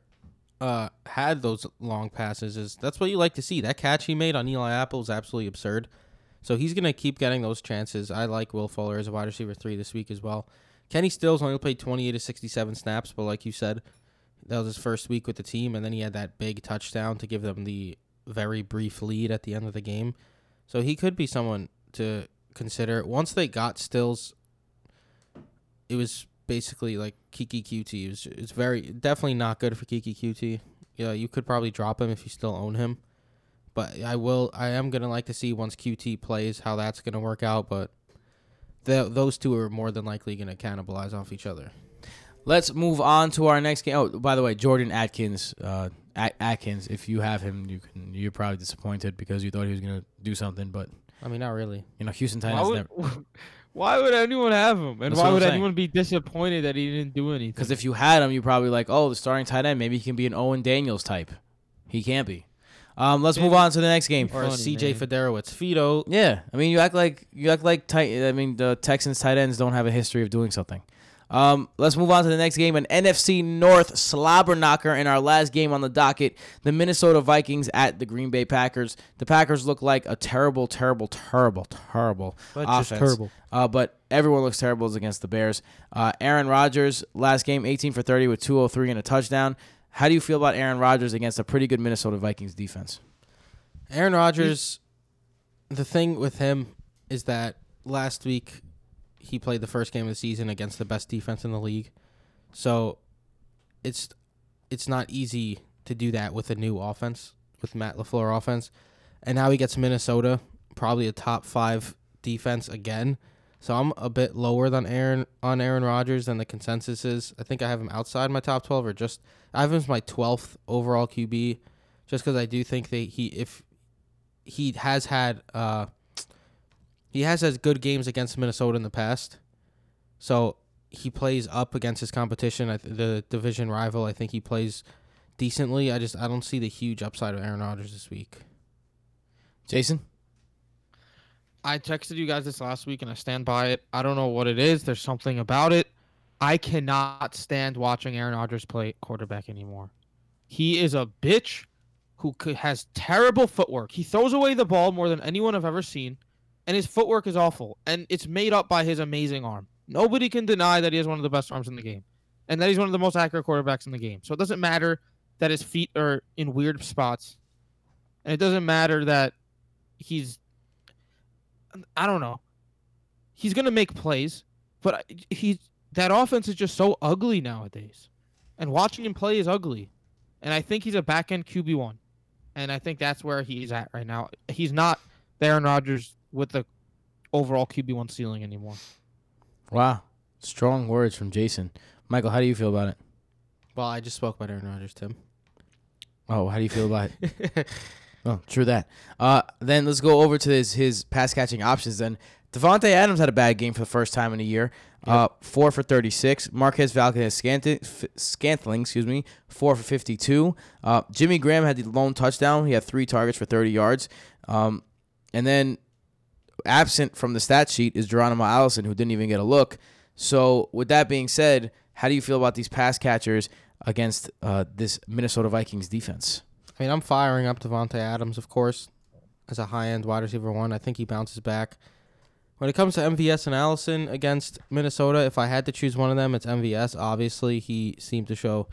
Speaker 2: uh, had those long passes is that's what you like to see. That catch he made on Eli Apple is absolutely absurd. So he's gonna keep getting those chances. I like Will Fuller as a wide receiver three this week as well. Kenny Stills only played 28 to 67 snaps, but like you said, that was his first week with the team, and then he had that big touchdown to give them the very brief lead at the end of the game. So he could be someone to consider. Once they got Stills, it was basically like Keke Coutee. It was, it's very definitely not good for Keke Coutee. Yeah, you could probably drop him if you still own him. But I will. I am gonna like to see once Coutee plays how that's gonna work out. But the, those two are more than likely gonna cannibalize off each other.
Speaker 1: Let's move on to our next game. Oh, by the way, Jordan Akins, uh, At- Akins. If you have him, you can. You're probably disappointed because you thought he was gonna do something, but
Speaker 2: I mean, not really.
Speaker 1: you know, Houston
Speaker 4: Why
Speaker 1: Titans
Speaker 4: would,
Speaker 1: never. (laughs)
Speaker 4: why would anyone have him? And
Speaker 1: That's
Speaker 4: why
Speaker 1: what I'm
Speaker 4: would
Speaker 1: saying.
Speaker 4: anyone be disappointed that he didn't do anything?
Speaker 1: Because if you had him, you probably like, oh, the starting tight end. Maybe he can be an Owen Daniels type. He can't be. Um, let's move
Speaker 4: Maybe-
Speaker 1: on to the next game.
Speaker 2: Or a
Speaker 4: Funny,
Speaker 2: CJ
Speaker 4: man.
Speaker 2: Fiedorowicz. Fido.
Speaker 1: Yeah, I mean, you act like you act like tight. I mean, the Texans tight ends don't have a history of doing something. Um, let's move on to the next game. An NFC North slobber knocker in our last game on the docket. The Minnesota Vikings at the Green Bay Packers. The Packers look like a terrible, terrible, terrible, terrible
Speaker 4: But
Speaker 1: offense.
Speaker 4: just terrible.
Speaker 1: Uh, but everyone looks terrible as against the Bears. Uh, Aaron Rodgers last game, 18 for 30 with 203 and a touchdown. How do you feel about Aaron Rodgers against a pretty good Minnesota Vikings defense?
Speaker 2: Aaron Rodgers, the thing with him is that last week he played the first game of the season against the best defense in the league. So it's it's not easy to do that with a new offense, with Matt LaFleur offense. And now he gets Minnesota, probably a top 5 defense again. So I'm a bit lower than Aaron on Aaron Rodgers than the consensus is. I think I have him outside my top 12 or just I have him as my 12th overall QB just cuz I do think that he if he has had uh he has had good games against Minnesota in the past. So he plays up against his competition, the division rival. I think he plays decently. I just I don't see the huge upside of Aaron Rodgers this week.
Speaker 1: Jason?
Speaker 4: I texted you guys this last week and I stand by it. I don't know what it is. There's something about it. I cannot stand watching Aaron Rodgers play quarterback anymore. He is a bitch who has terrible footwork. He throws away the ball more than anyone I've ever seen, and his footwork is awful. And it's made up by his amazing arm. Nobody can deny that he has one of the best arms in the game, and that he's one of the most accurate quarterbacks in the game. So it doesn't matter that his feet are in weird spots. and it doesn't matter that he's. I don't know. He's gonna make plays, but he's that offense is just so ugly nowadays, and watching him play is ugly, and I think he's a back end QB one, and I think that's where he's at right now. He's not Aaron Rodgers with the overall QB one ceiling anymore.
Speaker 1: Wow. Strong words from Jason. Michael, how do you feel about it?
Speaker 2: Well, I just spoke about Aaron Rodgers, Tim.
Speaker 1: Oh, how do you feel about it? (laughs) Oh, true that. Uh, then let's go over to his his pass catching options. Then Davante Adams had a bad game for the first time in a year. Uh, four for thirty six. Marquez Valdes Scant- Scantling, excuse me, four for fifty two. Uh, Jimmy Graham had the lone touchdown. He had three targets for thirty yards. Um, and then absent from the stat sheet is Geronimo Allison, who didn't even get a look. So with that being said, how do you feel about these pass catchers against uh, this Minnesota Vikings defense?
Speaker 2: I mean, I'm firing up Davante Adams, of course, as a high-end wide receiver one. I think he bounces back. When it comes to MVS and Allison against Minnesota, if I had to choose one of them, it's MVS. Obviously, he seemed to show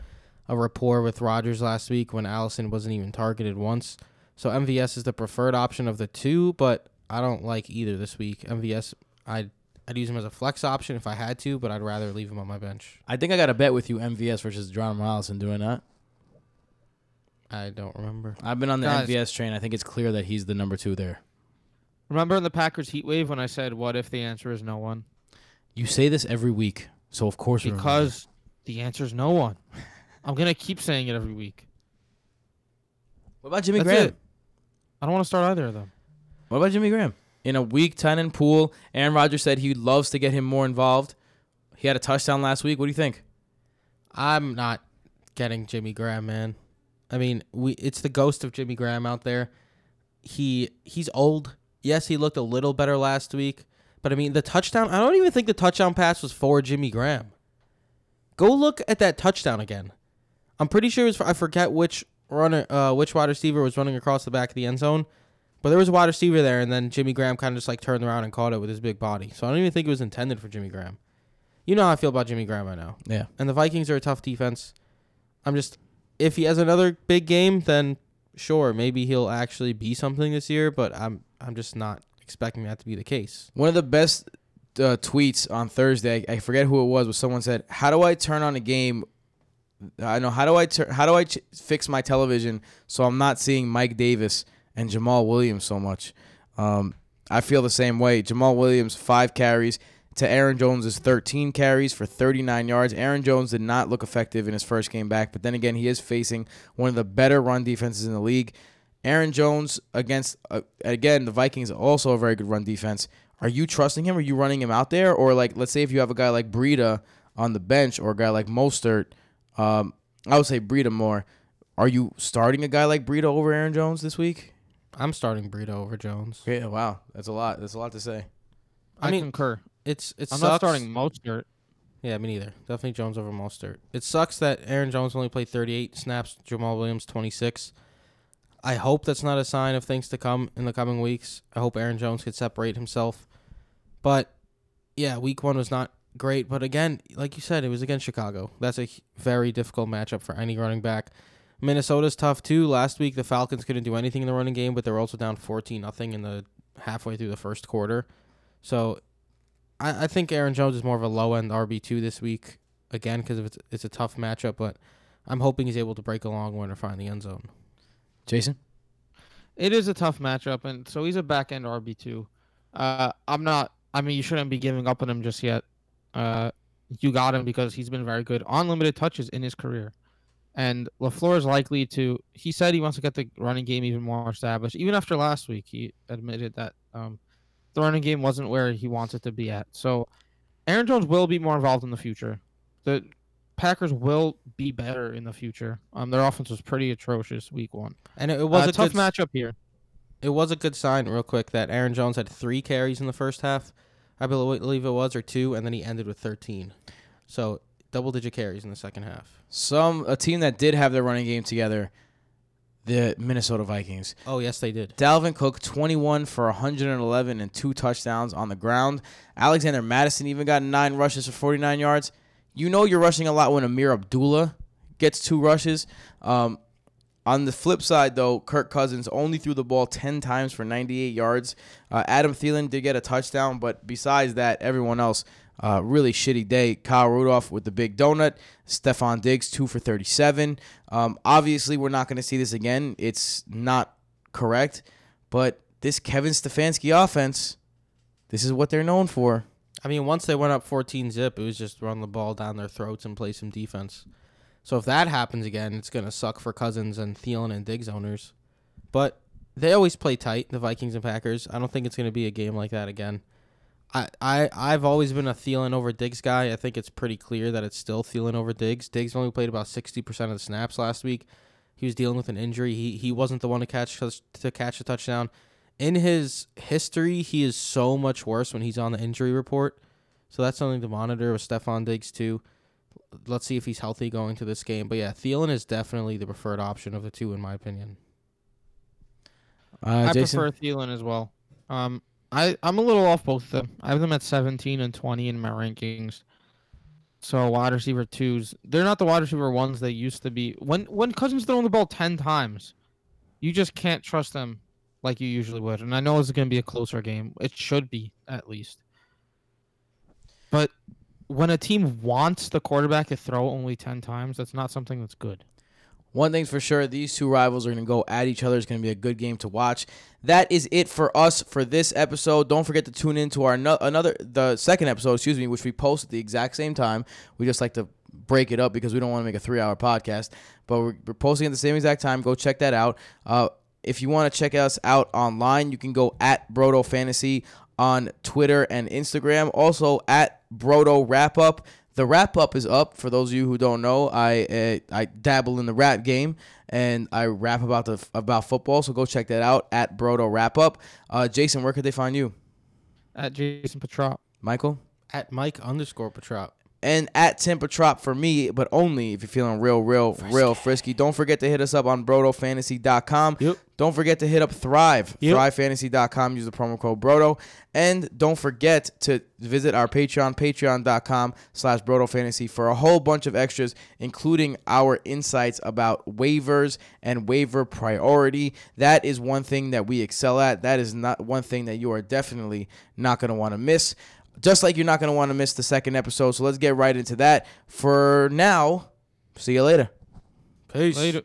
Speaker 2: a rapport with Rodgers last week when Allison wasn't even targeted once. So MVS is the preferred option of the two, but I don't like either this week. MVS, I'd I'd use him as a flex option if I had to, but I'd rather leave him on my bench.
Speaker 1: I think I got a bet with you, MVS versus Geronimo Allison doing that.
Speaker 2: I don't remember.
Speaker 1: I've been on the
Speaker 4: Guys.
Speaker 1: MVS train. I think it's clear that he's the number two there.
Speaker 4: Remember in the Packers heat wave when I said, "What if the answer is no one?"
Speaker 1: You say this every week, so of course you remember.
Speaker 4: Because the answer is no one. I'm gonna keep saying it every week.
Speaker 1: What about Jimmy
Speaker 4: That's
Speaker 1: Graham?
Speaker 4: it. I don't want to start either of them.
Speaker 1: What about Jimmy Graham? In a week ten in pool, Aaron Rodgers said he loves to get him more involved. He had a touchdown last week. What do you think?
Speaker 2: I'm not getting Jimmy Graham, man. I mean, we it's the ghost of Jimmy Graham out there. He he's old. Yes, he looked a little better last week, but I mean, the touchdown, I don't even think the touchdown pass was for Jimmy Graham. Go look at that touchdown again. I'm pretty sure it was I forget which runner uh which wide receiver was running across the back of the end zone. But there was a wide receiver there, and then Jimmy Graham kind of just like turned around and caught it with his big body. So I don't even think it was intended for Jimmy Graham. You know how I feel about Jimmy Graham right now
Speaker 1: Yeah.
Speaker 2: and the Vikings are a tough defense. I'm just if he has another big game, then sure, maybe he'll actually be something this year. But I'm I'm just not expecting that to be the case.
Speaker 1: One of the best uh, tweets on Thursday, I forget who it was, but someone said, "How do I turn on a game? I know how do I turn how do I ch- fix my television so I'm not seeing Mike Davis and Jamaal Williams so much?" Um, I feel the same way. Jamaal Williams five carries to Aaron Jones' 13 carries for 39 yards. Aaron Jones did not look effective in his first game back, but then again, he is facing one of the better run defenses in the league. Aaron Jones against uh, again the Vikings also a very good run defense. Are you trusting him? Are you running him out there, or like let's say if you have a guy like Breida on the bench or a guy like Mostert, um, I would say Breida more. Are you starting a guy like Breida over Aaron Jones this week?
Speaker 2: I'm starting Burrito over Jones.
Speaker 1: Yeah, wow, that's a lot. That's a lot to say.
Speaker 2: I
Speaker 4: I,
Speaker 2: mean,
Speaker 4: concur.
Speaker 2: It's it
Speaker 4: I'm
Speaker 2: sucks.
Speaker 4: not starting Mostert.
Speaker 2: Yeah, me neither. Definitely Jones over Mostert. It sucks that Aaron Jones only played 38 snaps. Jamaal Williams 26. I hope that's not a sign of things to come in the coming weeks. I hope Aaron Jones could separate himself. But yeah, week one was not great. But again, like you said, it was against Chicago. That's a very difficult matchup for any running back. Minnesota's tough too. Last week the Falcons couldn't do anything in the running game, but they were also down 14 nothing in the halfway through the first quarter. So I, I think Aaron Jones is more of a low end RB two this week again because it's it's a tough matchup, but I'm hoping he's able to break a long one or find the end zone.
Speaker 1: Jason,
Speaker 4: It is a tough matchup, and so he's a back end RB two. Uh, I'm not. I mean, you shouldn't be giving up on him just yet. Uh, you got him because he's been very good on limited touches in his career, and Lafleur is likely to. He said he wants to get the running game even more established. Even after last week, he admitted that um, the running game wasn't where he wants it to be at. So, Aaron Jones will be more involved in the future. The Packers will be better in the future. Um, their offense was pretty atrocious week one.
Speaker 2: And it, it
Speaker 4: Was a
Speaker 2: a
Speaker 4: tough
Speaker 2: good,
Speaker 4: matchup here.
Speaker 2: It was a good sign, real quick, that Aaron Jones had three carries in the first half, I believe it was, or two, and then he ended with 13. So double digit carries in the second half.
Speaker 1: some a team that did have their running game together, the Minnesota Vikings.
Speaker 2: Oh yes, they did.
Speaker 1: Dalvin Cook, 21 for 111 and two touchdowns on the ground. Alexander Mattison even got nine rushes for 49 yards. You know you're rushing a lot when Ameer Abdullah gets two rushes. Um, On the flip side, though, Kirk Cousins only threw the ball 10 times for 98 yards. Uh, Adam Thielen did get a touchdown, but besides that, everyone else, uh, really shitty day. Kyle Rudolph with the big donut. Stefon Diggs, 2 for 37. Um, obviously, we're not going to see this again. It's not correct, but this Kevin Stefanski offense, this is what they're known for.
Speaker 2: I mean, once they went up 14 zip, it was just run the ball down their throats and play some defense. So if that happens again, it's gonna suck for Cousins and Thielen and Diggs owners. But they always play tight, the Vikings and Packers. I don't think it's gonna be a game like that again. I, I I've always been a Thielen over Diggs guy. I think it's pretty clear that it's still Thielen over Diggs. Diggs only played about sixty percent of the snaps last week. He was dealing with an injury. He he wasn't the one to catch to catch a touchdown. In his history, he is so much worse when he's on the injury report. So that's something to monitor with Stefon Diggs too let's see if he's healthy going to this game. But yeah, Thielen is definitely the preferred option of the two, in my opinion.
Speaker 1: Uh,
Speaker 4: I
Speaker 1: Jason?
Speaker 4: prefer Thielen as well. Um, I I'm a little off both of them. I have them at 17 and 20 in my rankings. So wide receiver twos, they're not the wide receiver ones they used to be. When when Cousins throwing the ball 10 times, you just can't trust them like you usually would. And I know it's going to be a closer game. It should be at least. But when a team wants the quarterback to throw only 10 times, that's not something that's good.
Speaker 1: One thing's for sure, these two rivals are going to go at each other. It's going to be a good game to watch. That is it for us for this episode. Don't forget to tune in to our no- another the second episode, excuse me, which we post at the exact same time. We just like to break it up because we don't want to make a three hour podcast, but we're, we're posting at the same exact time. Go check that out. Uh, if you want to check us out online, you can go at Broto Fantasy on Twitter and Instagram. Also at Broto Wrap Up. The wrap up is up for those of you who don't know. I uh, I dabble in the rap game and I rap about the about football. So go check that out at Broto Wrap Up. Uh, Jason, where could they find you?
Speaker 4: At Jason Petrop.
Speaker 1: Michael
Speaker 2: At Mike underscore Petrop.
Speaker 1: And at Tempertrop for me, but only if you're feeling real, real, real frisky. Don't forget to hit us up on BrotoFantasy.com.
Speaker 2: Yep.
Speaker 1: Don't forget to hit up Thrive,
Speaker 2: Yep.
Speaker 1: ThriveFantasy.com. Use the promo code Broto. And don't forget to visit our Patreon, Patreon.com slash BrotoFantasy for a whole bunch of extras, including our insights about waivers and waiver priority. That is one thing that we excel at. That is not one thing that you are definitely not going to want to miss. Just like you're not going to want to miss the second episode. So let's get right into that. For now, see you later.
Speaker 2: Peace.
Speaker 4: Later.